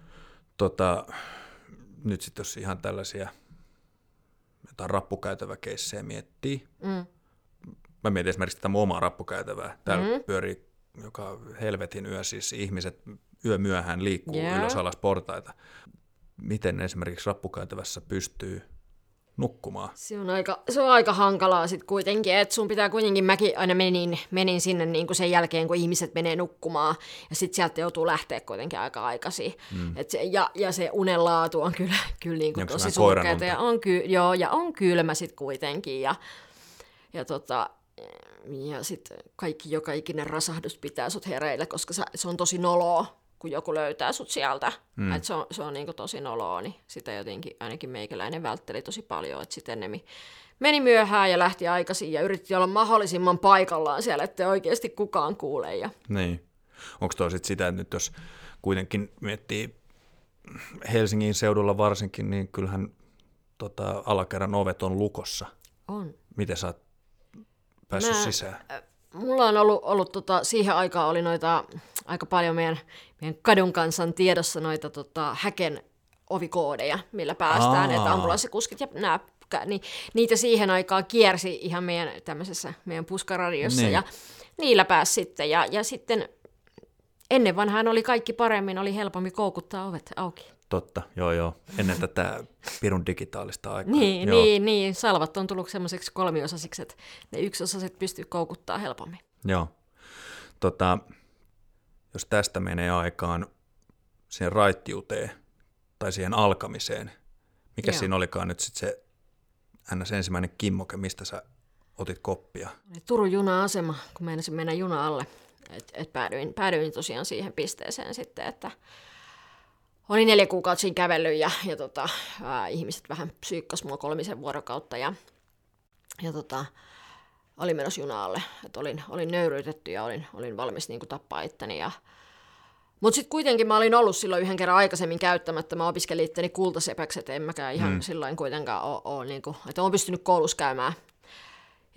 S3: Tota, nyt sitten jos ihan tällaisia jotain rappukäytäväkeissejä miettii, mm. mä mietin esimerkiksi tätä omaa rappukäytävää. Täällä mm. pyörii joka helvetin yö, siis ihmiset yö myöhään liikkuu yeah. ylös alas portaita. Miten esimerkiksi rappukäytävässä pystyy nukkumaan.
S1: Se on aika, se on aika hankalaa sitten kuitenkin, että sun pitää kuitenkin, mäkin aina menin, menin sinne niin kuin sen jälkeen, kun ihmiset menee nukkumaan, ja sitten sieltä joutuu lähteä kuitenkin aika aikaisin. Mm. Et se, ja, ja se unenlaatu on kyllä, kyllä niin kuin tosi surkeata, ja on, ky, joo, ja on kylmä sitten kuitenkin, ja, ja tota, ja sitten kaikki joka ikinen rasahdus pitää sut hereillä, koska se on tosi noloa, kun joku löytää sut sieltä. Mm. Et se on, se on niin tosi noloa, niin sitä jotenkin ainakin meikäläinen vältteli tosi paljon. Että sitten ne meni myöhään ja lähti aikaisin ja yritti olla mahdollisimman paikallaan siellä, että oikeasti kukaan kuule. Ja...
S3: Niin. Onko toi sitten sitä, että nyt jos kuitenkin miettii Helsingin seudulla varsinkin, niin kyllähän tota, alakerran ovet on lukossa.
S1: On.
S3: Miten sä oot päässyt Mä, sisään?
S1: Mulla on ollut, ollut tota, siihen aikaan oli noita aika paljon meidän, meidän kadun kansan tiedossa noita tota, häken ovikoodeja, millä päästään, Aa. että ambulanssikuskit ja nämä niin niitä siihen aikaan kiersi ihan meidän tämmöisessä meidän puskaradiossa niin. ja niillä pääsi sitten. Ja, ja sitten ennen vanhaan oli kaikki paremmin, oli helpommin koukuttaa ovet auki.
S3: Totta, joo joo. Ennen tätä pirun digitaalista aikaa.
S1: niin,
S3: joo.
S1: niin, niin. Salvat on tullut semmoiseksi kolmiosasiksi, että ne yksiosaset pystyy koukuttaa helpommin.
S3: Joo. Tota, jos tästä menee aikaan siihen raittiuteen tai siihen alkamiseen, mikä Joo. siinä olikaan nyt sitten se ns. ensimmäinen kimmoke, mistä sä otit koppia?
S1: Turun juna-asema, kun meinasin mennä juna alle. Et, et päädyin, päädyin tosiaan siihen pisteeseen sitten, että olin neljä kuukautta siinä kävellyt ja, ja tota, ää, ihmiset vähän psyykkas mua kolmisen vuorokautta ja, ja tota, olin menossa junaalle. Et olin, olin nöyryytetty ja olin, olin valmis niin tappaa itteni. Ja... Mutta sitten kuitenkin mä olin ollut silloin yhden kerran aikaisemmin käyttämättä. Mä opiskelin itteni kultasepäksi, että en mäkään ihan mm. silloin kuitenkaan ole, ole niin kuin, että olen pystynyt koulussa käymään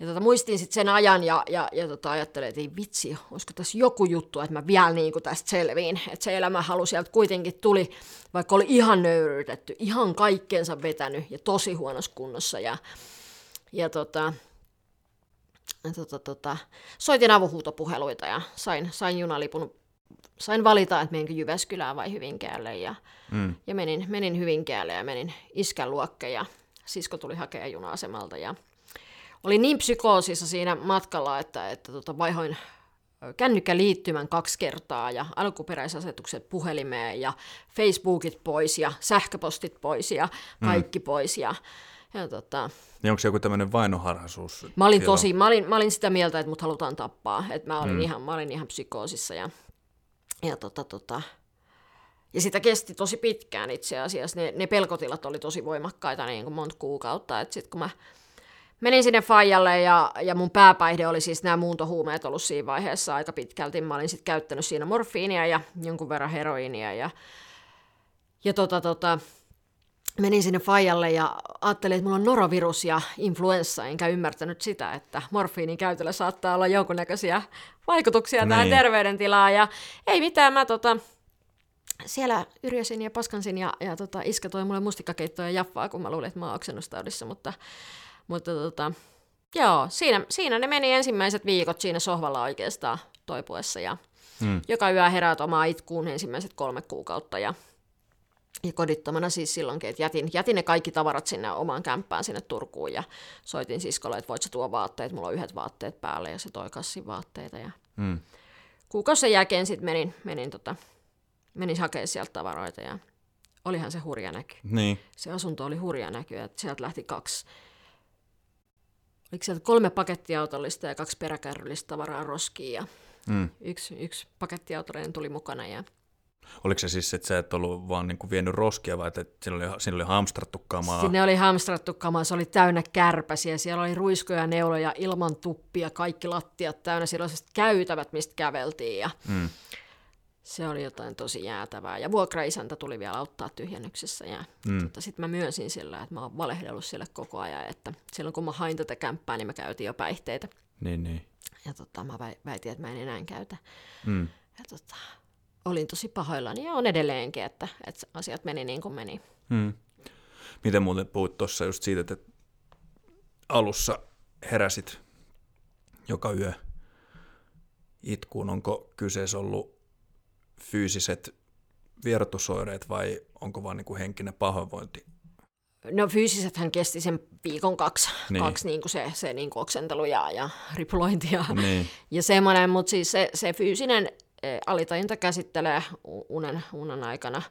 S1: ja tota, muistin sitten sen ajan ja, ja, ja tota, ajattelin, että ei vitsi, olisiko tässä joku juttu, että mä vielä niin kuin tästä selviin. Että se elämänhalu sieltä kuitenkin tuli, vaikka oli ihan nöyryytetty, ihan kaikkeensa vetänyt ja tosi huonossa kunnossa. Ja, ja tota, tota, tota, soitin avuhuutopuheluita ja sain, sain junalipun, sain valita, että menenkö Jyväskylään vai Hyvinkäälle. Ja, mm. ja menin, menin Hyvinkäälle ja menin iskän luokke ja sisko tuli hakea juna-asemalta ja oli niin psykoosissa siinä matkalla, että, että tota, vaihoin kännykkäliittymän kaksi kertaa ja alkuperäisasetukset puhelimeen ja Facebookit pois ja sähköpostit pois ja mm. kaikki mm. pois. Ja, ja tota,
S3: niin onko se joku tämmöinen vainoharhaisuus?
S1: Mä olin tosi, mä olin, mä olin sitä mieltä, että mut halutaan tappaa. Että mä olin, mm. ihan, mä olin ihan psykoosissa ja, ja tota, tota, ja sitä kesti tosi pitkään itse asiassa. Ne, ne pelkotilat oli tosi voimakkaita niin kuin monta kuukautta. Että sitten kun mä menin sinne Fajalle ja, ja mun pääpäihde oli siis nämä muuntohuumeet ollut siinä vaiheessa aika pitkälti. Mä olin sitten käyttänyt siinä morfiinia ja jonkun verran heroinia ja, ja tota, tota, menin sinne Fajalle ja ajattelin, että mulla on norovirus ja influenssa, enkä ymmärtänyt sitä, että morfiinin käytöllä saattaa olla jonkunnäköisiä vaikutuksia niin. tähän terveydentilaan. Ja ei mitään, mä tota, siellä yrjösin ja paskansin ja, ja tota, iskä toi mulle mustikkakeittoa ja jaffaa, kun mä luulin, että mä oon oksennustaudissa, mutta mutta tota, joo, siinä, siinä ne meni ensimmäiset viikot siinä sohvalla oikeastaan toipuessa. Ja hmm. Joka yö heräät omaa itkuun ensimmäiset kolme kuukautta. Ja, ja kodittomana siis silloinkin, että jätin, jätin ne kaikki tavarat sinne omaan kämppään sinne Turkuun. Ja soitin siskolle, että voit sä tuo vaatteet, mulla on yhdet vaatteet päälle. Ja se toi kassin vaatteita. Ja hmm. Kuukausen jälkeen sitten menin, menin, tota, menin hakemaan sieltä tavaroita ja olihan se hurja näky.
S3: Niin.
S1: Se asunto oli hurja näky, että sieltä lähti kaksi oliko sieltä kolme pakettiautollista ja kaksi peräkärryllistä tavaraa roskiin ja mm. yksi, yksi pakettiautollinen tuli mukana. Ja...
S3: Oliko se siis, että sä et ollut vaan niin kuin vienyt roskia vai että siinä oli, siinä oli hamstrattu kamaa?
S1: Sinne oli hamstrattu kamaa, se oli täynnä kärpäsiä, siellä oli ruiskoja, neuloja, ilman tuppia, kaikki lattiat täynnä, siellä oli käytävät, mistä käveltiin ja mm. Se oli jotain tosi jäätävää. Ja vuokraisäntä tuli vielä auttaa tyhjennyksessä. Ja mm. tota, sitten mä myönsin sillä, että mä oon valehdellut sille koko ajan, että silloin kun mä hain tätä kämppää, niin mä käytin jo päihteitä.
S3: Niin, niin.
S1: Ja tota, mä väitin, että mä en enää käytä. Mm. Ja tota, olin tosi pahoillani ja on edelleenkin, että, että asiat meni niin kuin meni. Mm.
S3: Miten muuten puhut tuossa just siitä, että alussa heräsit joka yö itkuun, onko kyseessä ollut fyysiset vierotusoireet vai onko vain niin henkinen pahoinvointi?
S1: No fyysisethän kesti sen viikon kaksi, niin. kaksi niin kuin se, se niin kuin oksentelu ja, ja ripulointi ja, niin. ja semmoinen, mutta siis se, se fyysinen e, alitajunta käsittelee unen, unen aikana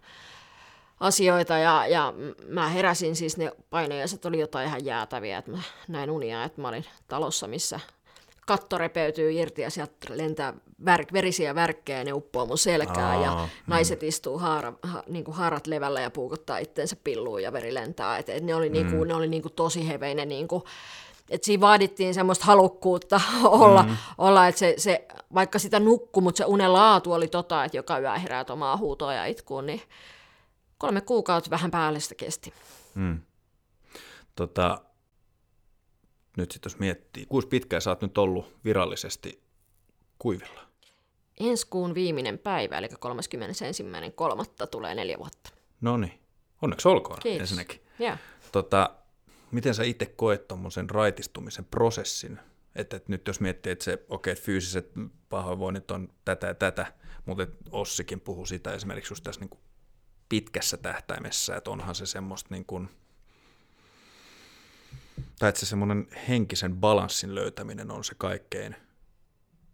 S1: asioita ja, ja mä heräsin siis ne painajaiset oli jotain ihan jäätäviä, että mä näin unia, että mä olin talossa, missä katto repeytyy irti ja sieltä lentää vär, verisiä värkkejä ja ne uppoo mun selkää Aa, ja mm. naiset istuu haara, ha, niin kuin haarat levällä ja puukottaa itteensä pilluun ja veri lentää. Et, et ne oli, niin kuin, mm. ne oli niin kuin tosi heveinen niin kuin, et siinä vaadittiin semmoista halukkuutta olla, mm. olla että se, se, vaikka sitä nukkuu, mutta se unen laatu oli tota, että joka yö herää omaa huutoa ja itkuun, niin kolme kuukautta vähän päälle sitä kesti. Mm.
S3: Tota, nyt sitten jos miettii, kuinka pitkään sä oot nyt ollut virallisesti kuivilla?
S1: Ensi kuun viimeinen päivä, eli 31.3. tulee neljä vuotta.
S3: No niin, onneksi olkoon
S1: Kiitos.
S3: ensinnäkin.
S1: Yeah.
S3: Tota, miten sä itse koet tuommoisen raitistumisen prosessin? Että et nyt jos miettii, että se, okei, okay, fyysiset pahoinvoinnit on tätä ja tätä, mutta Ossikin puhuu sitä esimerkiksi just tässä niin kuin pitkässä tähtäimessä, että onhan se semmoista niin kuin, tai että se semmoinen henkisen balanssin löytäminen on se kaikkein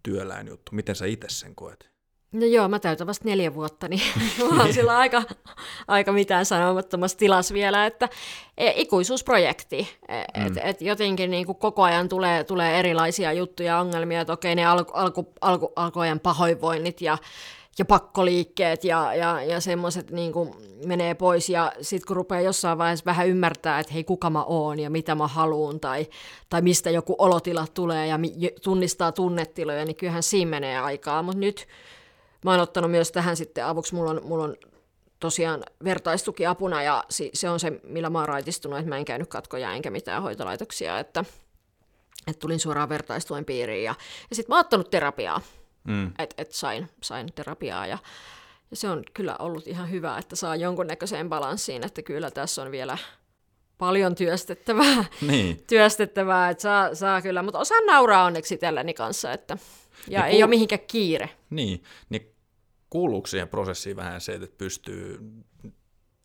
S3: työläin juttu. Miten sä itse sen koet?
S1: No joo, mä täytän vasta neljä vuotta, niin mä oon sillä aika, aika mitään sanomattomassa tilas vielä, että e, ikuisuusprojekti, mm. että et jotenkin niin kuin koko ajan tulee, tulee erilaisia juttuja, ongelmia, että okei ne alku, alku, alku, alkuajan pahoinvoinnit ja ja pakkoliikkeet ja, ja, ja semmoiset niin menee pois. Ja sitten kun rupeaa jossain vaiheessa vähän ymmärtää, että hei, kuka mä oon ja mitä mä haluun tai, tai mistä joku olotila tulee ja tunnistaa tunnetiloja, niin kyllähän siinä menee aikaa. Mutta nyt mä oon ottanut myös tähän sitten avuksi, mulla on, mulla on tosiaan vertaistuki apuna ja se on se, millä mä oon raitistunut, että mä en käynyt katkoja enkä mitään hoitolaitoksia, että, että tulin suoraan vertaistuen piiriin ja, ja sitten mä oon ottanut terapiaa mm. että et sain, sain terapiaa ja, ja se on kyllä ollut ihan hyvä, että saa jonkunnäköiseen balanssiin, että kyllä tässä on vielä paljon työstettävää, niin. työstettävää että saa, saa kyllä, mutta osaan nauraa onneksi itselläni kanssa, että, ja niin ei kuul... ole mihinkään kiire.
S3: Niin, niin kuuluuko siihen prosessiin vähän se, että pystyy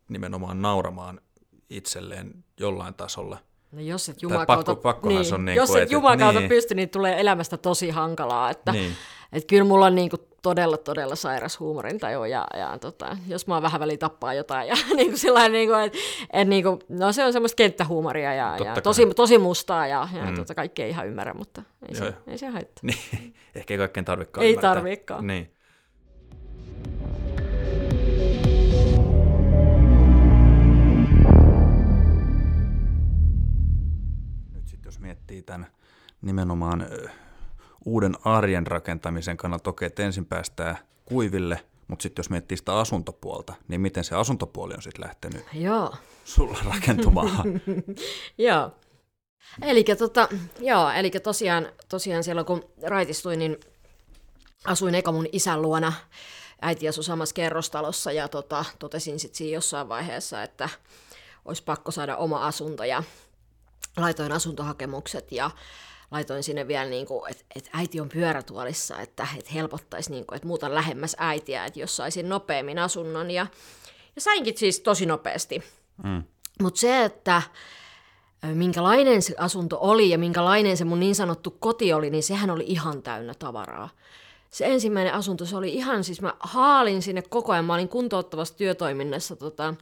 S3: nimenomaan nauramaan itselleen jollain tasolla?
S1: No jos et jumakauta, pakko, niin, on niin jos et, et jumakauta niin. pysty, niin tulee elämästä tosi hankalaa. Että, niin. Et kyllä mulla on niin kuin todella, todella sairas huumorintaju ja, ja tota, jos mä vähän väliin tappaa jotain ja niin kuin sillain, niin kuin, et, et, niin kuin, no se on semmoista kenttähuumoria ja, ja tosi, tosi mustaa ja, ja mm. tota, kaikki ei ihan ymmärrä, mutta ei, se, ei se haittaa.
S3: Niin. Ehkä ei kaikkeen tarvikaan
S1: Ei tarvikaan.
S3: Niin. miettii tämän nimenomaan uuden arjen rakentamisen kannalta, okei, että ensin päästään kuiville, mutta sitten jos miettii sitä asuntopuolta, niin miten se asuntopuoli on sitten lähtenyt
S1: joo.
S3: sulla rakentumaan?
S1: joo. Eli tota, joo, eli tosiaan, tosiaan siellä kun raitistuin, niin asuin eka mun isän luona. Äiti asui samassa kerrostalossa ja tota, totesin sitten siinä jossain vaiheessa, että olisi pakko saada oma asunto. Ja laitoin asuntohakemukset ja laitoin sinne vielä, niin kuin, että, että äiti on pyörätuolissa, että, että helpottaisi, niin kuin, että muutan lähemmäs äitiä, että jos saisin nopeammin asunnon. Ja, ja sainkin siis tosi nopeasti. Mm. Mutta se, että minkälainen se asunto oli ja minkälainen se mun niin sanottu koti oli, niin sehän oli ihan täynnä tavaraa. Se ensimmäinen asunto, se oli ihan, siis mä haalin sinne koko ajan, mä olin kuntouttavassa työtoiminnassa tota,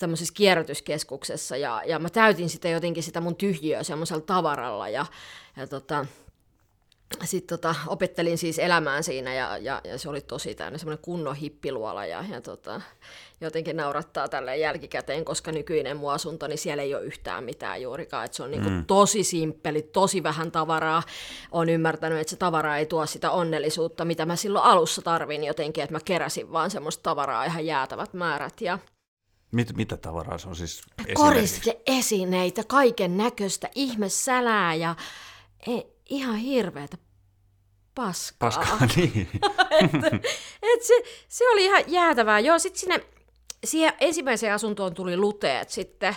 S1: tämmöisessä kierrätyskeskuksessa ja, ja mä täytin sitä jotenkin sitä mun tyhjiöä semmoisella tavaralla ja, ja tota, sitten tota, opettelin siis elämään siinä ja, ja, ja se oli tosi täynnä semmoinen kunnon hippiluola ja, ja tota, jotenkin naurattaa tälle jälkikäteen, koska nykyinen mun asunto, niin siellä ei ole yhtään mitään juurikaan, että se on niinku mm. tosi simppeli, tosi vähän tavaraa. Olen ymmärtänyt, että se tavara ei tuo sitä onnellisuutta, mitä mä silloin alussa tarvin jotenkin, että mä keräsin vaan semmoista tavaraa ihan jäätävät määrät ja
S3: Mit, mitä tavaraa se on siis?
S1: Koriste-esineitä, kaiken näköistä, ihmesälää ja e, ihan hirveätä paskaa.
S3: Paskaa, niin.
S1: et, et se, se oli ihan jäätävää. Joo, sitten sinne siihen ensimmäiseen asuntoon tuli luteet sitten.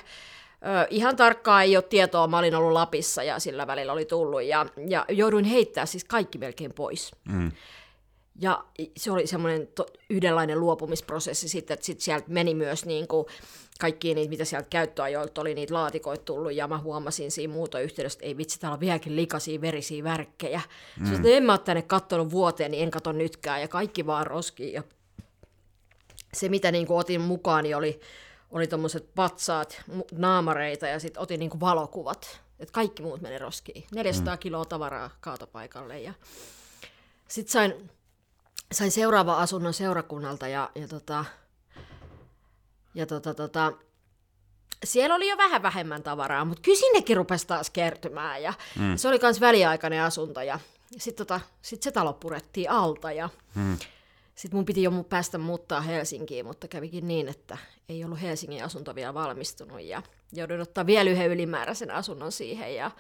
S1: Ö, ihan tarkkaan ei ole tietoa, mä olin ollut Lapissa ja sillä välillä oli tullut ja, ja jouduin heittää siis kaikki melkein pois. Mm. Ja se oli semmoinen to, yhdenlainen luopumisprosessi sitten, että sit sieltä meni myös niin kuin kaikki niitä, mitä sieltä käyttöajoilta oli niitä laatikoita tullut, ja mä huomasin siinä muutoyhteydessä, että ei vitsi, täällä on vieläkin likaisia verisiä värkkejä. Mm. Sitten en mä ole tänne kattonut vuoteen, niin en katso nytkään, ja kaikki vaan roski. Ja se, mitä niin kuin otin mukaan, niin oli, oli tuommoiset patsaat, naamareita, ja sitten otin niin kuin valokuvat. että kaikki muut meni roskiin. 400 mm. kiloa tavaraa kaatopaikalle, ja sitten sain sain seuraava asunnon seurakunnalta ja, ja, tota, ja tota, tota, siellä oli jo vähän vähemmän tavaraa, mutta kyllä sinnekin rupesi taas kertymään ja mm. se oli myös väliaikainen asunto ja sitten tota, sit se talo purettiin alta ja mm. sitten mun piti jo päästä muuttaa Helsinkiin, mutta kävikin niin, että ei ollut Helsingin asunto vielä valmistunut ja joudun ottaa vielä yhden ylimääräisen asunnon siihen ja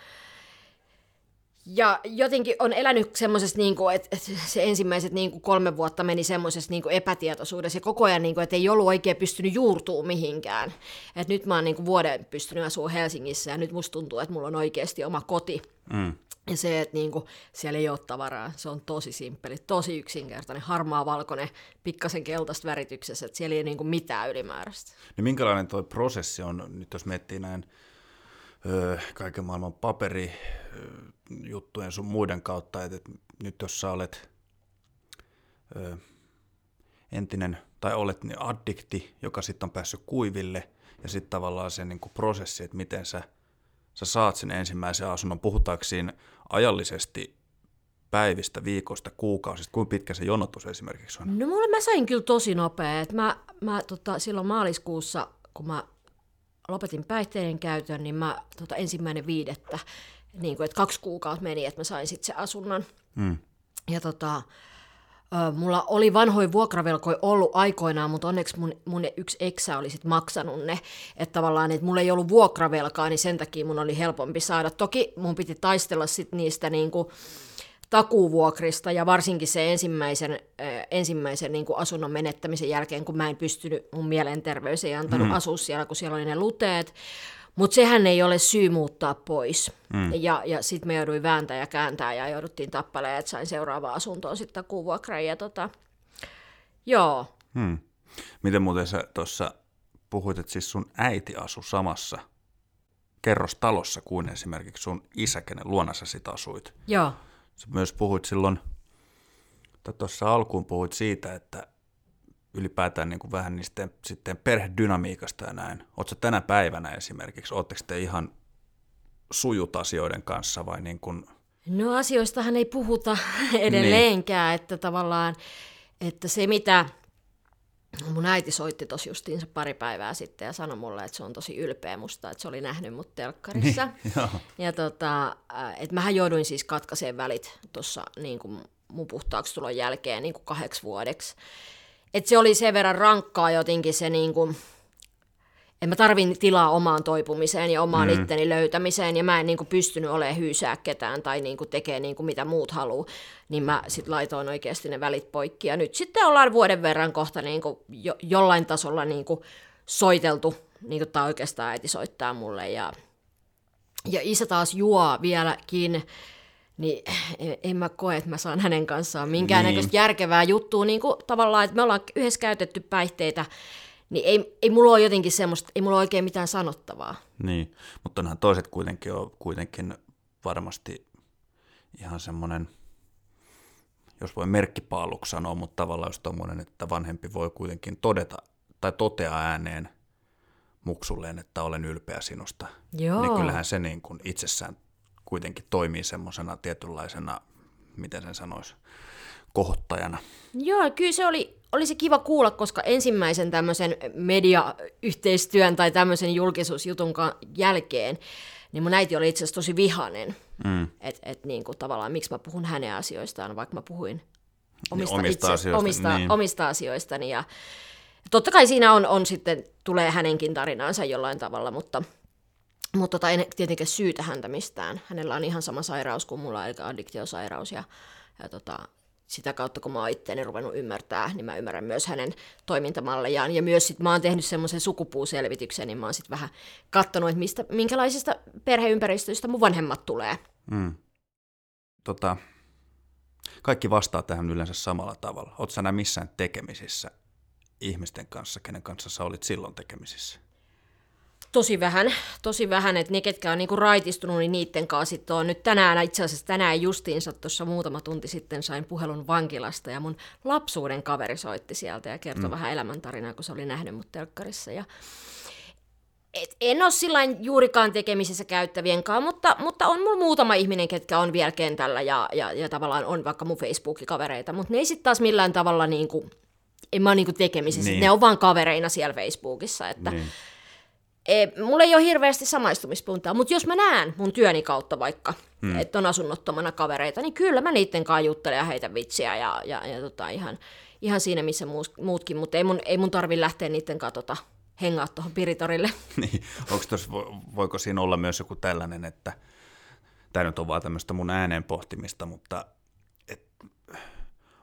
S1: ja jotenkin on elänyt semmoisessa, niin että, se ensimmäiset niin kuin kolme vuotta meni semmoisessa niin epätietoisuudessa ja koko ajan, niin kuin, että ei ollut oikein pystynyt juurtuu mihinkään. Et nyt mä oon niin kuin vuoden pystynyt asua Helsingissä ja nyt musta tuntuu, että mulla on oikeasti oma koti. Mm. Ja se, että niin kuin, siellä ei ole tavaraa, se on tosi simppeli, tosi yksinkertainen, harmaa valkoinen, pikkasen keltaista värityksessä, että siellä ei ole niin kuin mitään ylimääräistä.
S3: Niin minkälainen tuo prosessi on, nyt jos miettii näin öö, kaiken maailman paperijuttujen sun muiden kautta, että, että nyt jos sä olet
S2: ö, entinen, tai olet niin addikti, joka sitten on päässyt kuiville, ja sitten tavallaan se niin kuin prosessi, että miten sä, sä saat sen ensimmäisen asunnon. Puhutaanko siinä ajallisesti päivistä, viikosta, kuukausista, kuinka pitkä se jonotus esimerkiksi on?
S1: No mulle mä sain kyllä tosi nopea. Et mä, mä tota, silloin maaliskuussa, kun mä lopetin päihteiden käytön, niin mä tota, ensimmäinen viidettä, niin kuin, että kaksi kuukautta meni, että mä sain sitten se asunnon. Mm. Ja tota, mulla oli vanhoja vuokravelkoja ollut aikoinaan, mutta onneksi mun, mun yksi eksä oli sit maksanut ne. Että tavallaan, että mulla ei ollut vuokravelkaa, niin sen takia mun oli helpompi saada. Toki mun piti taistella sit niistä niinku, takuvuokrista ja varsinkin se ensimmäisen, äh, ensimmäisen niin kuin asunnon menettämisen jälkeen, kun mä en pystynyt, mun mielenterveys ei antanut mm. asua siellä, kun siellä oli ne luteet. Mutta sehän ei ole syy muuttaa pois. Mm. Ja, ja sitten me jouduin vääntää ja kääntää ja jouduttiin tappaleen, että sain seuraavaa asuntoa sitten takuvuokraan. Ja tota, joo. Mm.
S2: Miten muuten sä tuossa puhuit, että siis sun äiti asu samassa kerrostalossa kuin esimerkiksi sun isä, kenen luona sä sit asuit?
S1: Joo.
S2: Sä myös puhuit silloin, tai tuossa alkuun puhuit siitä, että ylipäätään niin kuin vähän niistä sitten perhedynamiikasta ja näin. Oletko tänä päivänä esimerkiksi, oletteko te ihan sujut asioiden kanssa vai niin kuin...
S1: No asioistahan ei puhuta edelleenkään, niin. että tavallaan, että se mitä mun äiti soitti tosi justiinsa pari päivää sitten ja sanoi mulle, että se on tosi ylpeä musta, että se oli nähnyt mut telkkarissa. Niin, ja tota, että mähän jouduin siis katkaiseen välit tuossa niin kuin mun puhtaaksi tulon jälkeen niin kuin kahdeksi vuodeksi. Et se oli sen verran rankkaa jotenkin se niin kuin, en mä tarvin tilaa omaan toipumiseen ja omaan mm. itteni löytämiseen, ja mä en niin kuin, pystynyt olemaan hyysää ketään tai niin kuin, tekee niin kuin, mitä muut haluaa, niin mä sitten laitoin oikeasti ne välit poikki. Ja nyt sitten ollaan vuoden verran kohta niin kuin, jo, jollain tasolla niin kuin, soiteltu, niin kuin, tai oikeastaan äiti soittaa mulle, ja, ja isä taas juo vieläkin, niin en mä koe, että mä saan hänen kanssaan minkäännäköistä niin. järkevää juttua, niin kuin tavallaan, että me ollaan yhdessä käytetty päihteitä, niin ei, ei mulla ole jotenkin semmoista, ei mulla ole oikein mitään sanottavaa.
S2: Niin, mutta onhan toiset kuitenkin on kuitenkin varmasti ihan semmoinen, jos voi merkkipaaluksi sanoa, mutta tavallaan jos tommoinen, että vanhempi voi kuitenkin todeta tai totea ääneen muksulleen, että olen ylpeä sinusta. Joo. Niin kyllähän se niin kuin itsessään kuitenkin toimii semmoisena tietynlaisena, miten sen sanoisi, kohottajana.
S1: Joo, kyllä se oli, oli se kiva kuulla, koska ensimmäisen tämmöisen mediayhteistyön tai tämmöisen julkisuusjutun jälkeen, niin mun äiti oli itse asiassa tosi vihanen. Mm. Että et niin kuin tavallaan, miksi mä puhun hänen asioistaan, vaikka mä puhuin omista, niin, omista, itse, asioista, omista, niin. omista asioistani. Ja totta kai siinä on, on sitten, tulee hänenkin tarinansa jollain tavalla, mutta, mutta tota, en tietenkään syytä häntä mistään. Hänellä on ihan sama sairaus kuin mulla, eli addiktiosairaus. Ja, ja tota, sitä kautta, kun mä oon itteeni ruvennut ymmärtää, niin mä ymmärrän myös hänen toimintamallejaan. Ja myös sit mä oon tehnyt semmoisen sukupuuselvityksen, niin mä oon sit vähän katsonut, että mistä, minkälaisista perheympäristöistä mun vanhemmat tulee. Mm.
S2: Tota, kaikki vastaa tähän yleensä samalla tavalla. Oletko sä missään tekemisissä ihmisten kanssa, kenen kanssa sä olit silloin tekemisissä?
S1: Tosi vähän, tosi vähän, että ne, ketkä on niinku raitistunut, niin niiden kanssa sitten on nyt tänään, itse asiassa tänään justiinsa tuossa muutama tunti sitten sain puhelun vankilasta ja mun lapsuuden kaveri soitti sieltä ja kertoi mm. vähän elämäntarinaa, kun se oli nähnyt mut telkkarissa ja et en ole sillä juurikaan käyttävien kanssa, mutta, mutta on mulla muutama ihminen, ketkä on vielä kentällä ja, ja, ja tavallaan on vaikka mun Facebook-kavereita, mutta ne ei sitten taas millään tavalla niinku, en mä ole niinku tekemisissä, niin. ne on vaan kavereina siellä Facebookissa, että niin e, mulla ei ole hirveästi samaistumispuntaa, mutta jos mä näen mun työni kautta vaikka, hmm. että on asunnottomana kavereita, niin kyllä mä niiden kanssa juttelen ja heitä vitsiä ja, ja, ja tota, ihan, ihan siinä, missä muutkin, mutta ei mun, ei mun tarvi lähteä niiden kanssa tota, hengaa tuohon Piritorille.
S2: niin, onko tos, voiko siinä olla myös joku tällainen, että tämä nyt on vaan tämmöistä mun ääneen pohtimista, mutta et,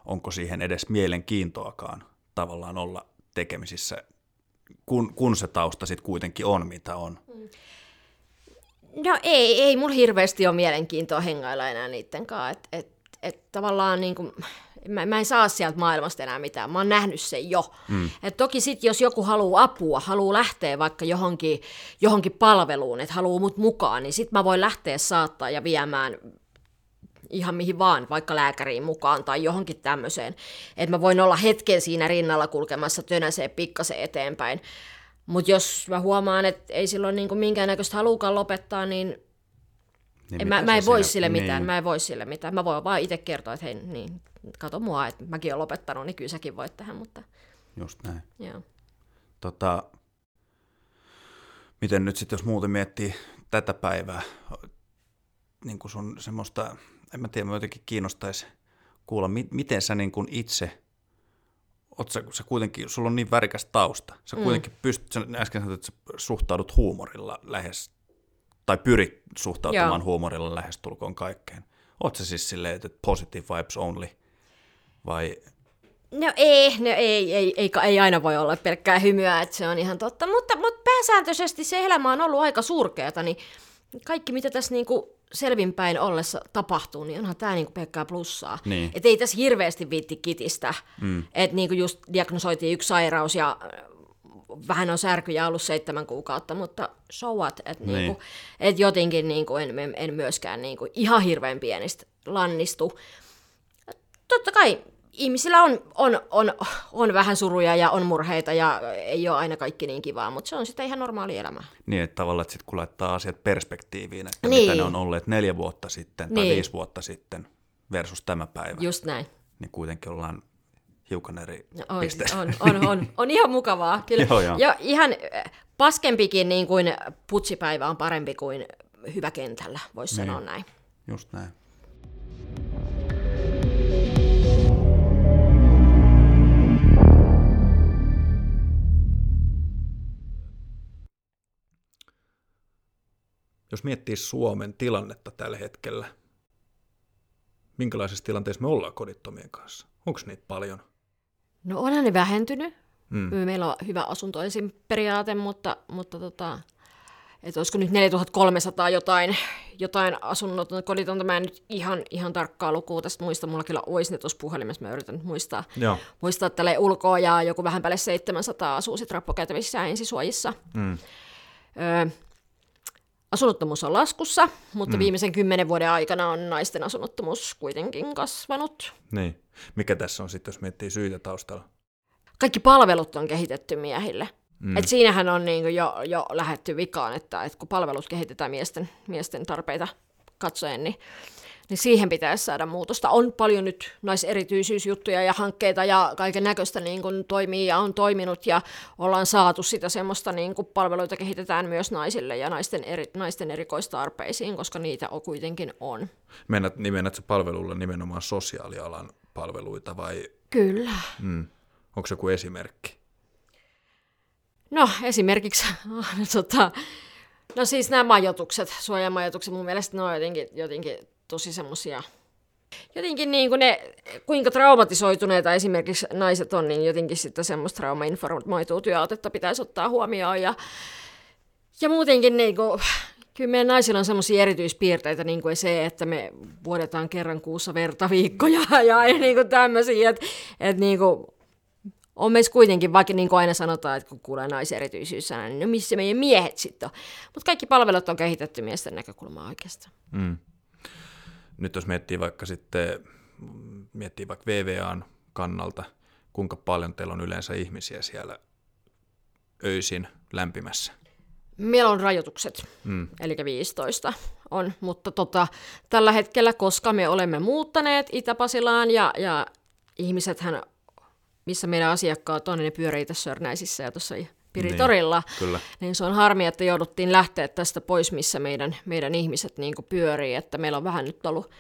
S2: onko siihen edes mielenkiintoakaan tavallaan olla tekemisissä kun, kun se tausta sitten kuitenkin on, mitä on. Mm.
S1: No ei, ei mulla hirveästi ole mielenkiintoa hengailla enää niiden kanssa. Et, et, et tavallaan niin kuin, mä, mä en saa sieltä maailmasta enää mitään, mä oon nähnyt sen jo. Mm. Et toki sitten jos joku haluaa apua, haluaa lähteä vaikka johonkin, johonkin palveluun, että haluaa mut mukaan, niin sitten mä voin lähteä saattaa ja viemään ihan mihin vaan, vaikka lääkäriin mukaan tai johonkin tämmöiseen. Että mä voin olla hetken siinä rinnalla kulkemassa tönäsee pikkasen eteenpäin. Mutta jos mä huomaan, että ei silloin niinku minkäännäköistä halukaan lopettaa, niin,
S3: Niin
S1: en, mä, mä en voi sille mitään.
S3: Niin.
S1: Mä en voi sille mitään. Mä voin vaan itse kertoa, että hei, niin, kato mua, että mäkin olen lopettanut, niin kyllä säkin voit tehdä, mutta
S3: Just näin.
S1: joo.
S3: Tota, miten nyt sitten, jos muuten miettii tätä päivää, niin kuin sun semmoista, en mä tiedä, mä jotenkin kiinnostaisi kuulla, mi- miten sä niin kuin itse, oot sä, sä kuitenkin, sulla on niin värikäs tausta, sä mm. kuitenkin pystyt, sä äsken sanoit, että sä suhtaudut huumorilla lähes, tai pyrit suhtautumaan
S1: Joo.
S3: huumorilla lähes tulkoon kaikkeen. Oot sä siis silleen, että positive vibes only, vai
S1: No ei, no ei, ei, ei, ei aina voi olla pelkkää hymyä, että se on ihan totta, mutta, mutta pääsääntöisesti se elämä on ollut aika surkeata, niin kaikki mitä tässä niinku selvinpäin ollessa tapahtuu, niin onhan tämä niinku pelkkää plussaa.
S3: Niin.
S1: Et ei tässä hirveästi viitti kitistä, mm. että niinku just diagnosoitiin yksi sairaus ja äh, vähän on särkyjä ollut seitsemän kuukautta, mutta so what, että
S3: Niin.
S1: niinku, et jotenkin niinku en, en, en myöskään niinku ihan hirveän pienistä lannistu totta kai ihmisillä on, on, on, on vähän suruja ja on murheita ja ei ole aina kaikki niin kivaa, mutta se on sitten ihan normaali elämä.
S3: Niin, että tavallaan, että sit kun laittaa asiat perspektiiviin, että
S1: Niin.
S3: mitä ne on olleet neljä vuotta sitten tai
S1: Niin.
S3: viisi vuotta sitten versus tämä päivä,
S1: Just näin.
S3: niin kuitenkin ollaan hiukan eri
S1: On,
S3: pisteessä.
S1: on, on, on, on ihan mukavaa. Kyllä.
S3: Joo, joo.
S1: Ja ihan äh, paskempikin niin kuin putsipäivä on parempi kuin hyvä kentällä, voisi
S3: Niin.
S1: sanoa näin.
S3: Just näin. Jos miettii Suomen tilannetta tällä hetkellä, minkälaisessa tilanteessa me ollaan kodittomien kanssa? Onko niitä paljon?
S1: No onhan ne vähentynyt.
S3: Mm.
S1: Meillä on hyvä asunto ensin periaate, mutta, mutta tota, että olisiko nyt 4300 jotain, jotain asunnotonta, koditonta. Mä en nyt ihan, ihan tarkkaa lukua tästä muista. Mulla kyllä olisi ne tuossa puhelimessa, mä yritän nyt muistaa,
S3: Joo.
S1: muistaa tälle ulkoa ja joku vähän päälle 700 asuu sitten rappukäytävissä ja ensisuojissa.
S3: Mm.
S1: Öö, asunnottomuus on laskussa, mutta mm. viimeisen kymmenen vuoden aikana on naisten asunnottomuus kuitenkin kasvanut.
S3: Niin. Mikä tässä on sitten, jos miettii syitä taustalla?
S1: Kaikki palvelut on kehitetty miehille. Mm. Et siinähän on niinku jo, jo lähetty vikaan, että et kun palvelut kehitetään miesten, miesten tarpeita katsoen, niin, niin siihen pitäisi saada muutosta. On paljon nyt naiserityisyysjuttuja ja hankkeita ja kaiken näköistä niin kuin toimii ja on toiminut ja ollaan saatu sitä semmoista niin kuin palveluita kehitetään myös naisille ja naisten, eri, naisten erikoistarpeisiin, koska niitä on kuitenkin on.
S3: Mennät, niin mennät palvelulla nimenomaan sosiaalialan palveluita vai
S1: Kyllä.
S3: mm, onko se joku esimerkki?
S1: No esimerkiksi, tota, no siis nämä majoitukset, suojamajoitukset, mun mielestä ne on jotenkin, jotenkin tosi semmosia, jotenkin niin kuin ne, kuinka traumatisoituneita esimerkiksi naiset on, niin jotenkin sitten semmoista traumainformoitua työotetta pitäisi ottaa huomioon ja, ja muutenkin niin kuin, kyllä meidän naisilla on semmoisia erityispiirteitä, niin kuin se, että me vuodetaan kerran kuussa verta viikkoja ja, ja niin kuin tämmöisiä, että, että niin kuin, on meissä kuitenkin, vaikka niin kuin aina sanotaan, että kun kuulee naiserityisyys, niin no missä meidän miehet sitten on. Mutta kaikki palvelut on kehitetty miesten näkökulmaa oikeastaan.
S3: Mm. Nyt jos miettii vaikka sitten, miettii vaikka VVAn kannalta, kuinka paljon teillä on yleensä ihmisiä siellä öisin lämpimässä?
S1: Meillä on rajoitukset,
S3: Mm.
S1: eli 15 on, mutta tota, tällä hetkellä, koska me olemme muuttaneet Itä-Pasilaan ja, ja ihmisethän, missä meidän asiakkaat on, niin ne pyörii tässä Sörnäisissä ja tuossa Piritorilla,
S3: Kyllä.
S1: niin se on harmi, että jouduttiin lähteä tästä pois, missä meidän, meidän ihmiset niin pyörii, että meillä on vähän nyt ollut,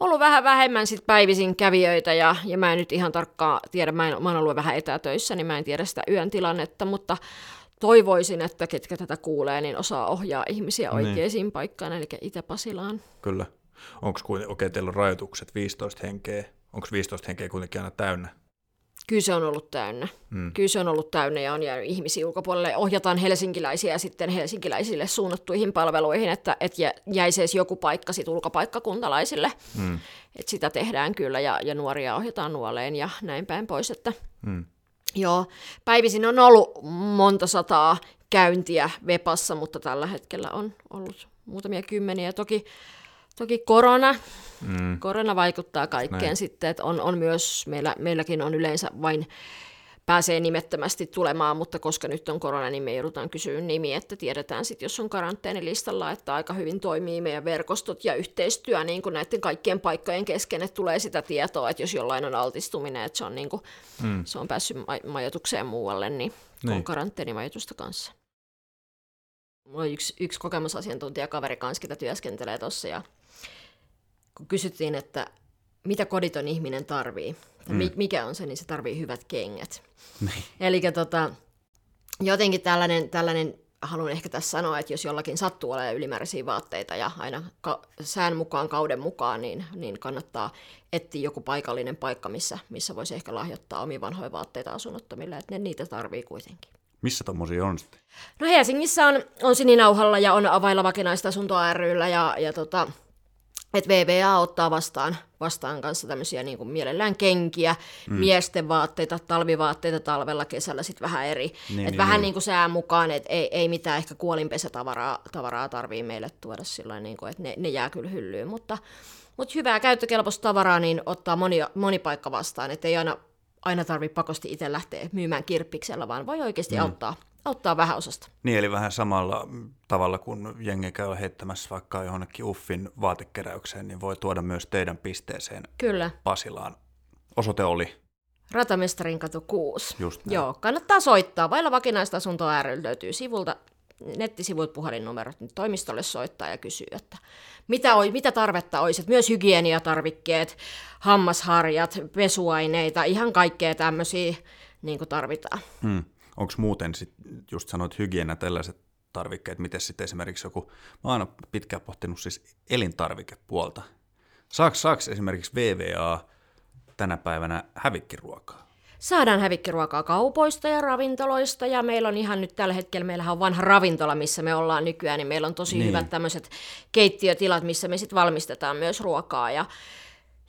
S1: ollut vähän vähemmän sit päivisin kävijöitä ja, ja mä en nyt ihan tarkkaan tiedä, mä, en, mä oon ollut vähän etätöissä, niin mä en tiedä sitä yön tilannetta, mutta toivoisin, että ketkä tätä kuulee, niin osaa ohjaa ihmisiä
S3: Niin.
S1: oikeisiin paikkaan, eli Itä-Pasilaan.
S3: Kyllä. Onko kuitenkin, okei, teillä on rajoitukset 15 henkeä. Onko 15 henkeä kuitenkin aina täynnä?
S1: Kyllä se on ollut täynnä.
S3: Mm.
S1: Kyllä se on ollut täynnä ja on jäänyt ihmisiä ulkopuolelle. Ohjataan helsinkiläisiä sitten helsinkiläisille suunnattuihin palveluihin, että, että jä- jäisi edes joku paikka sit ulkopaikkakuntalaisille.
S3: Mm.
S1: Et sitä tehdään kyllä ja, ja nuoria ohjataan nuoleen ja näin päin pois. Että,
S3: Mm.
S1: joo, päivisin on ollut monta sataa käyntiä Vepassa, mutta tällä hetkellä on ollut muutamia kymmeniä. Toki, Toki korona, mm. korona vaikuttaa kaikkeen Näin. sitten, että on, on myös, meillä, meilläkin on yleensä vain pääsee nimettömästi tulemaan, mutta koska nyt on korona, niin me joudutaan kysyä nimi, että tiedetään sitten, jos on karanteenilistalla, että aika hyvin toimii meidän verkostot ja yhteistyö niin kuin näiden kaikkien paikkojen kesken, että tulee sitä tietoa, että jos jollain on altistuminen, että se on, niin kuin, mm. se on päässyt ma- majoitukseen muualle, niin, niin. on karanteenimajoitusta kanssa. Mulla on yksi, yksi kokemusasiantuntija kaveri kanssa, ketä työskentelee tuossa, ja kun kysyttiin, että mitä koditon ihminen tarvii, mm. mikä on se, niin se tarvii hyvät kengät. Niin. Eli tota, jotenkin tällainen, tällainen, haluan ehkä tässä sanoa, että jos jollakin sattuu olemaan ylimääräisiä vaatteita ja aina ka- sään mukaan, kauden mukaan, niin, niin kannattaa etsiä joku paikallinen paikka, missä, missä voisi ehkä lahjoittaa omia vanhoja vaatteita asunnottomille, että ne niitä tarvii kuitenkin.
S3: Missä tommosia on sitten?
S1: No Helsingissä on, on Sininauhalla ja on Availla vakinaista asuntoa ryllä ja, ja tota, että VVA ottaa vastaan, vastaan kanssa tämmöisiä niin kuin mielellään kenkiä, mm. miesten vaatteita, talvivaatteita talvella, kesällä sitten vähän eri. Niin, et niin, vähän niin. niin kuin sään mukaan, että ei, ei mitään ehkä kuolinpesätavaraa tavaraa tarvii meille tuoda sillä niin kuin, että ne, ne jää kyllä hyllyyn, mutta, mutta hyvää käyttökelpoista tavaraa niin ottaa moni, moni paikka vastaan, että ei aina, aina tarvitse pakosti itse lähteä myymään kirppiksellä, vaan voi oikeasti mm. auttaa, auttaa vähän osasta.
S3: Niin, eli vähän samalla tavalla kuin jengi käy heittämässä vaikka johonkin Uffin vaatekeräykseen, niin voi tuoda myös teidän pisteeseen
S1: Kyllä.
S3: Pasilaan. Osoite oli?
S1: Ratamestarin katu 6.
S3: Just näin.
S1: Joo, kannattaa soittaa. Vailla vakinaista asuntoa ry löytyy sivulta nettisivuilta puhelinnumerot, niin toimistolle soittaa ja kysyy, että mitä, oi, mitä tarvetta olisi. Että myös hygieniatarvikkeet, hammasharjat, pesuaineita, ihan kaikkea tämmöisiä niin tarvitaan.
S3: Hmm onko muuten sit, just sanoit hygienia tällaiset tarvikkeet, miten sitten esimerkiksi joku, mä oon aina pitkään pohtinut siis elintarvikepuolta. Saako, saaks esimerkiksi VVA tänä päivänä hävikkiruokaa?
S1: Saadaan hävikkiruokaa kaupoista ja ravintoloista ja meillä on ihan nyt tällä hetkellä, meillähän on vanha ravintola, missä me ollaan nykyään, niin meillä on tosi niin. hyvät tämmöiset keittiötilat, missä me sitten valmistetaan myös ruokaa ja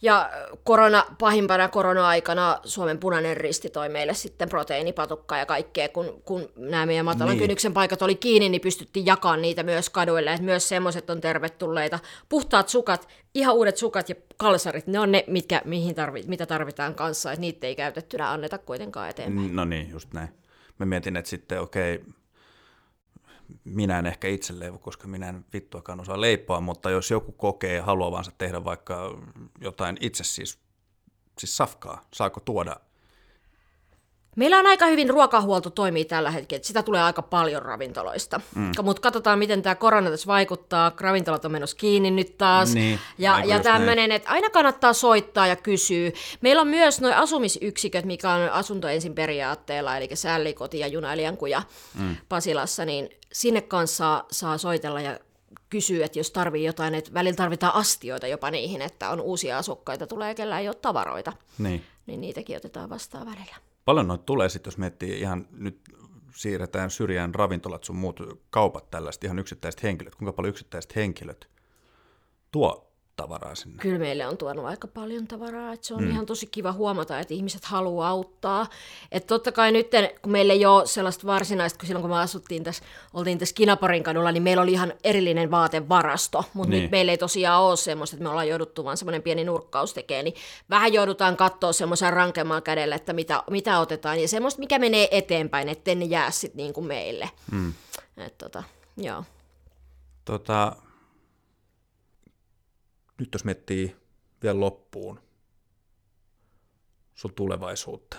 S1: ja korona, pahimpana korona-aikana Suomen punainen risti toi meille sitten proteiinipatukkaa ja kaikkea, kun, kun nämä meidän matalan niin. kynnyksen paikat oli kiinni, niin pystyttiin jakamaan niitä myös kaduille, että myös semmoiset on tervetulleita. Puhtaat sukat, ihan uudet sukat ja kalsarit, ne on ne, mitkä, mihin tarvi, mitä tarvitaan kanssa, että niitä ei käytettynä anneta kuitenkaan eteenpäin.
S3: No niin, just näin. Mä mietin, että sitten okei, okay, minä en ehkä itse leivo, koska minä en vittuakaan osaa leipoa, mutta jos joku kokee haluavansa tehdä vaikka jotain itse siis, siis safkaa, saako tuoda
S1: Meillä on aika hyvin ruokahuolto toimii tällä hetkellä, sitä tulee aika paljon ravintoloista. Mm. Mutta katsotaan, miten tämä korona tässä vaikuttaa. Ravintolat on menossa kiinni nyt taas. Niin, ja ja tämmöinen, että aina kannattaa soittaa ja kysyä. Meillä on myös nuo asumisyksiköt, mikä on asunto ensin periaatteella, eli sällikoti ja junaliankuja mm. Pasilassa, niin sinne kanssa saa, saa soitella ja kysyä, että jos tarvii jotain, että välillä tarvitaan astioita jopa niihin, että on uusia asukkaita, tulee kellä ei ole tavaroita. Niin. Niin niitäkin otetaan vastaan välillä.
S3: Paljon noita tulee sitten, jos miettii ihan nyt siirretään syrjään ravintolat sun muut kaupat tällaiset ihan yksittäiset henkilöt. Kuinka paljon yksittäiset henkilöt tuo tavaraa sinne.
S1: Kyllä meille on tuonut aika paljon tavaraa, että se on mm. ihan tosi kiva huomata, että ihmiset haluaa auttaa. Että totta kai nyt, kun meillä ei ole sellaista varsinaista, kun silloin kun me asuttiin tässä, oltiin tässä Kinaparin kadulla, niin meillä oli ihan erillinen vaatevarasto, mutta niin. nyt meillä ei tosiaan ole semmoista, että me ollaan jouduttu vaan semmoinen pieni nurkkaus tekemään, niin vähän joudutaan katsoa semmoisen rankemman kädellä, että mitä, mitä otetaan, ja semmoista, mikä menee eteenpäin, ettei ne jää sitten niin kuin meille. Mm. Et tota, joo.
S3: Tota, nyt jos miettii vielä loppuun sun tulevaisuutta,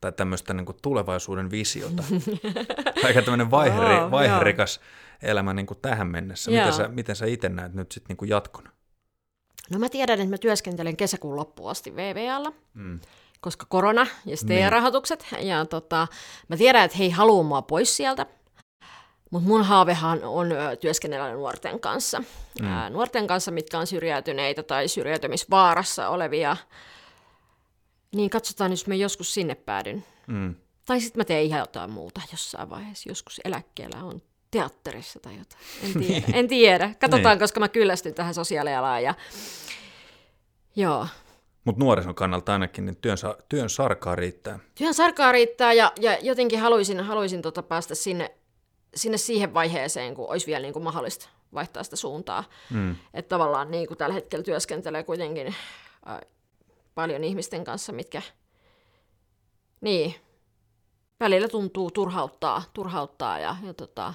S3: tai tämmöistä niin kuin tulevaisuuden visiota, aika tämmöinen vaiheri, oh, vaiherikas elämä niin kuin tähän mennessä. Miten sä, miten sä itse näet nyt sitten niin jatkona?
S1: No mä tiedän, että mä työskentelen kesäkuun loppuun asti VVAlla, mm. koska korona ja STEA-rahoitukset. Niin. Ja tota, mä tiedän, että he ei halua mua pois sieltä. Mutta mun haavehan on työskennellä nuorten kanssa. Mm. Ää, nuorten kanssa, mitkä on syrjäytyneitä tai syrjäytymisvaarassa olevia. Niin katsotaan, jos mä joskus sinne päädyn. Mm. Tai sitten mä teen ihan jotain muuta jossain vaiheessa. Joskus eläkkeellä on teatterissa tai jotain. En tiedä. Niin. en tiedä. Katsotaan, niin. koska mä kyllästyn tähän sosiaalialaan. Ja... Joo.
S3: Mutta nuorison kannalta ainakin niin työn, työn sarkaa riittää.
S1: Työn sarkaa riittää ja, ja jotenkin haluaisin, haluaisin tota päästä sinne sinne siihen vaiheeseen, kun olisi vielä niin kuin mahdollista, vaihtaa sitä suuntaa. Mm. Että tavallaan niin kuin tällä hetkellä työskentelee kuitenkin äh, paljon ihmisten kanssa, mitkä niin, välillä tuntuu turhauttaa, turhauttaa ja, ja tota,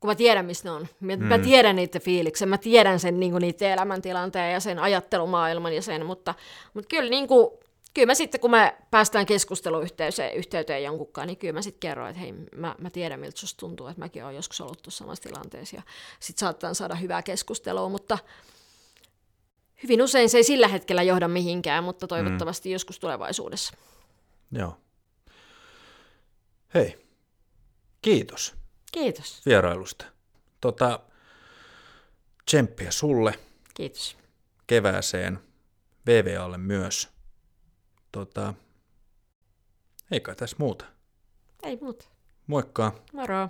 S1: kun mä tiedän, mistä ne on. Mä, mm. mä tiedän niitä fiiliksen, mä tiedän sen niin kuin, niiden elämäntilanteen ja sen ajattelumaailman ja sen, mutta, mutta kyllä, niin kuin, kyllä mä sitten, kun me päästään keskusteluyhteyteen yhteyteen jonkunkaan, niin kyllä mä sitten kerron, että hei, mä, mä tiedän, miltä susta tuntuu, että mäkin olen joskus ollut tuossa samassa tilanteessa ja sitten saattaa saada hyvää keskustelua, mutta hyvin usein se ei sillä hetkellä johda mihinkään, mutta toivottavasti mm. joskus tulevaisuudessa.
S3: Joo. Hei, kiitos.
S1: Kiitos.
S3: Vierailusta. Tota, tsemppiä sulle.
S1: Kiitos.
S3: Kevääseen. VVAlle myös. Tota, ei kai tässä muuta.
S1: Ei muuta.
S3: Moikka.
S1: Moro.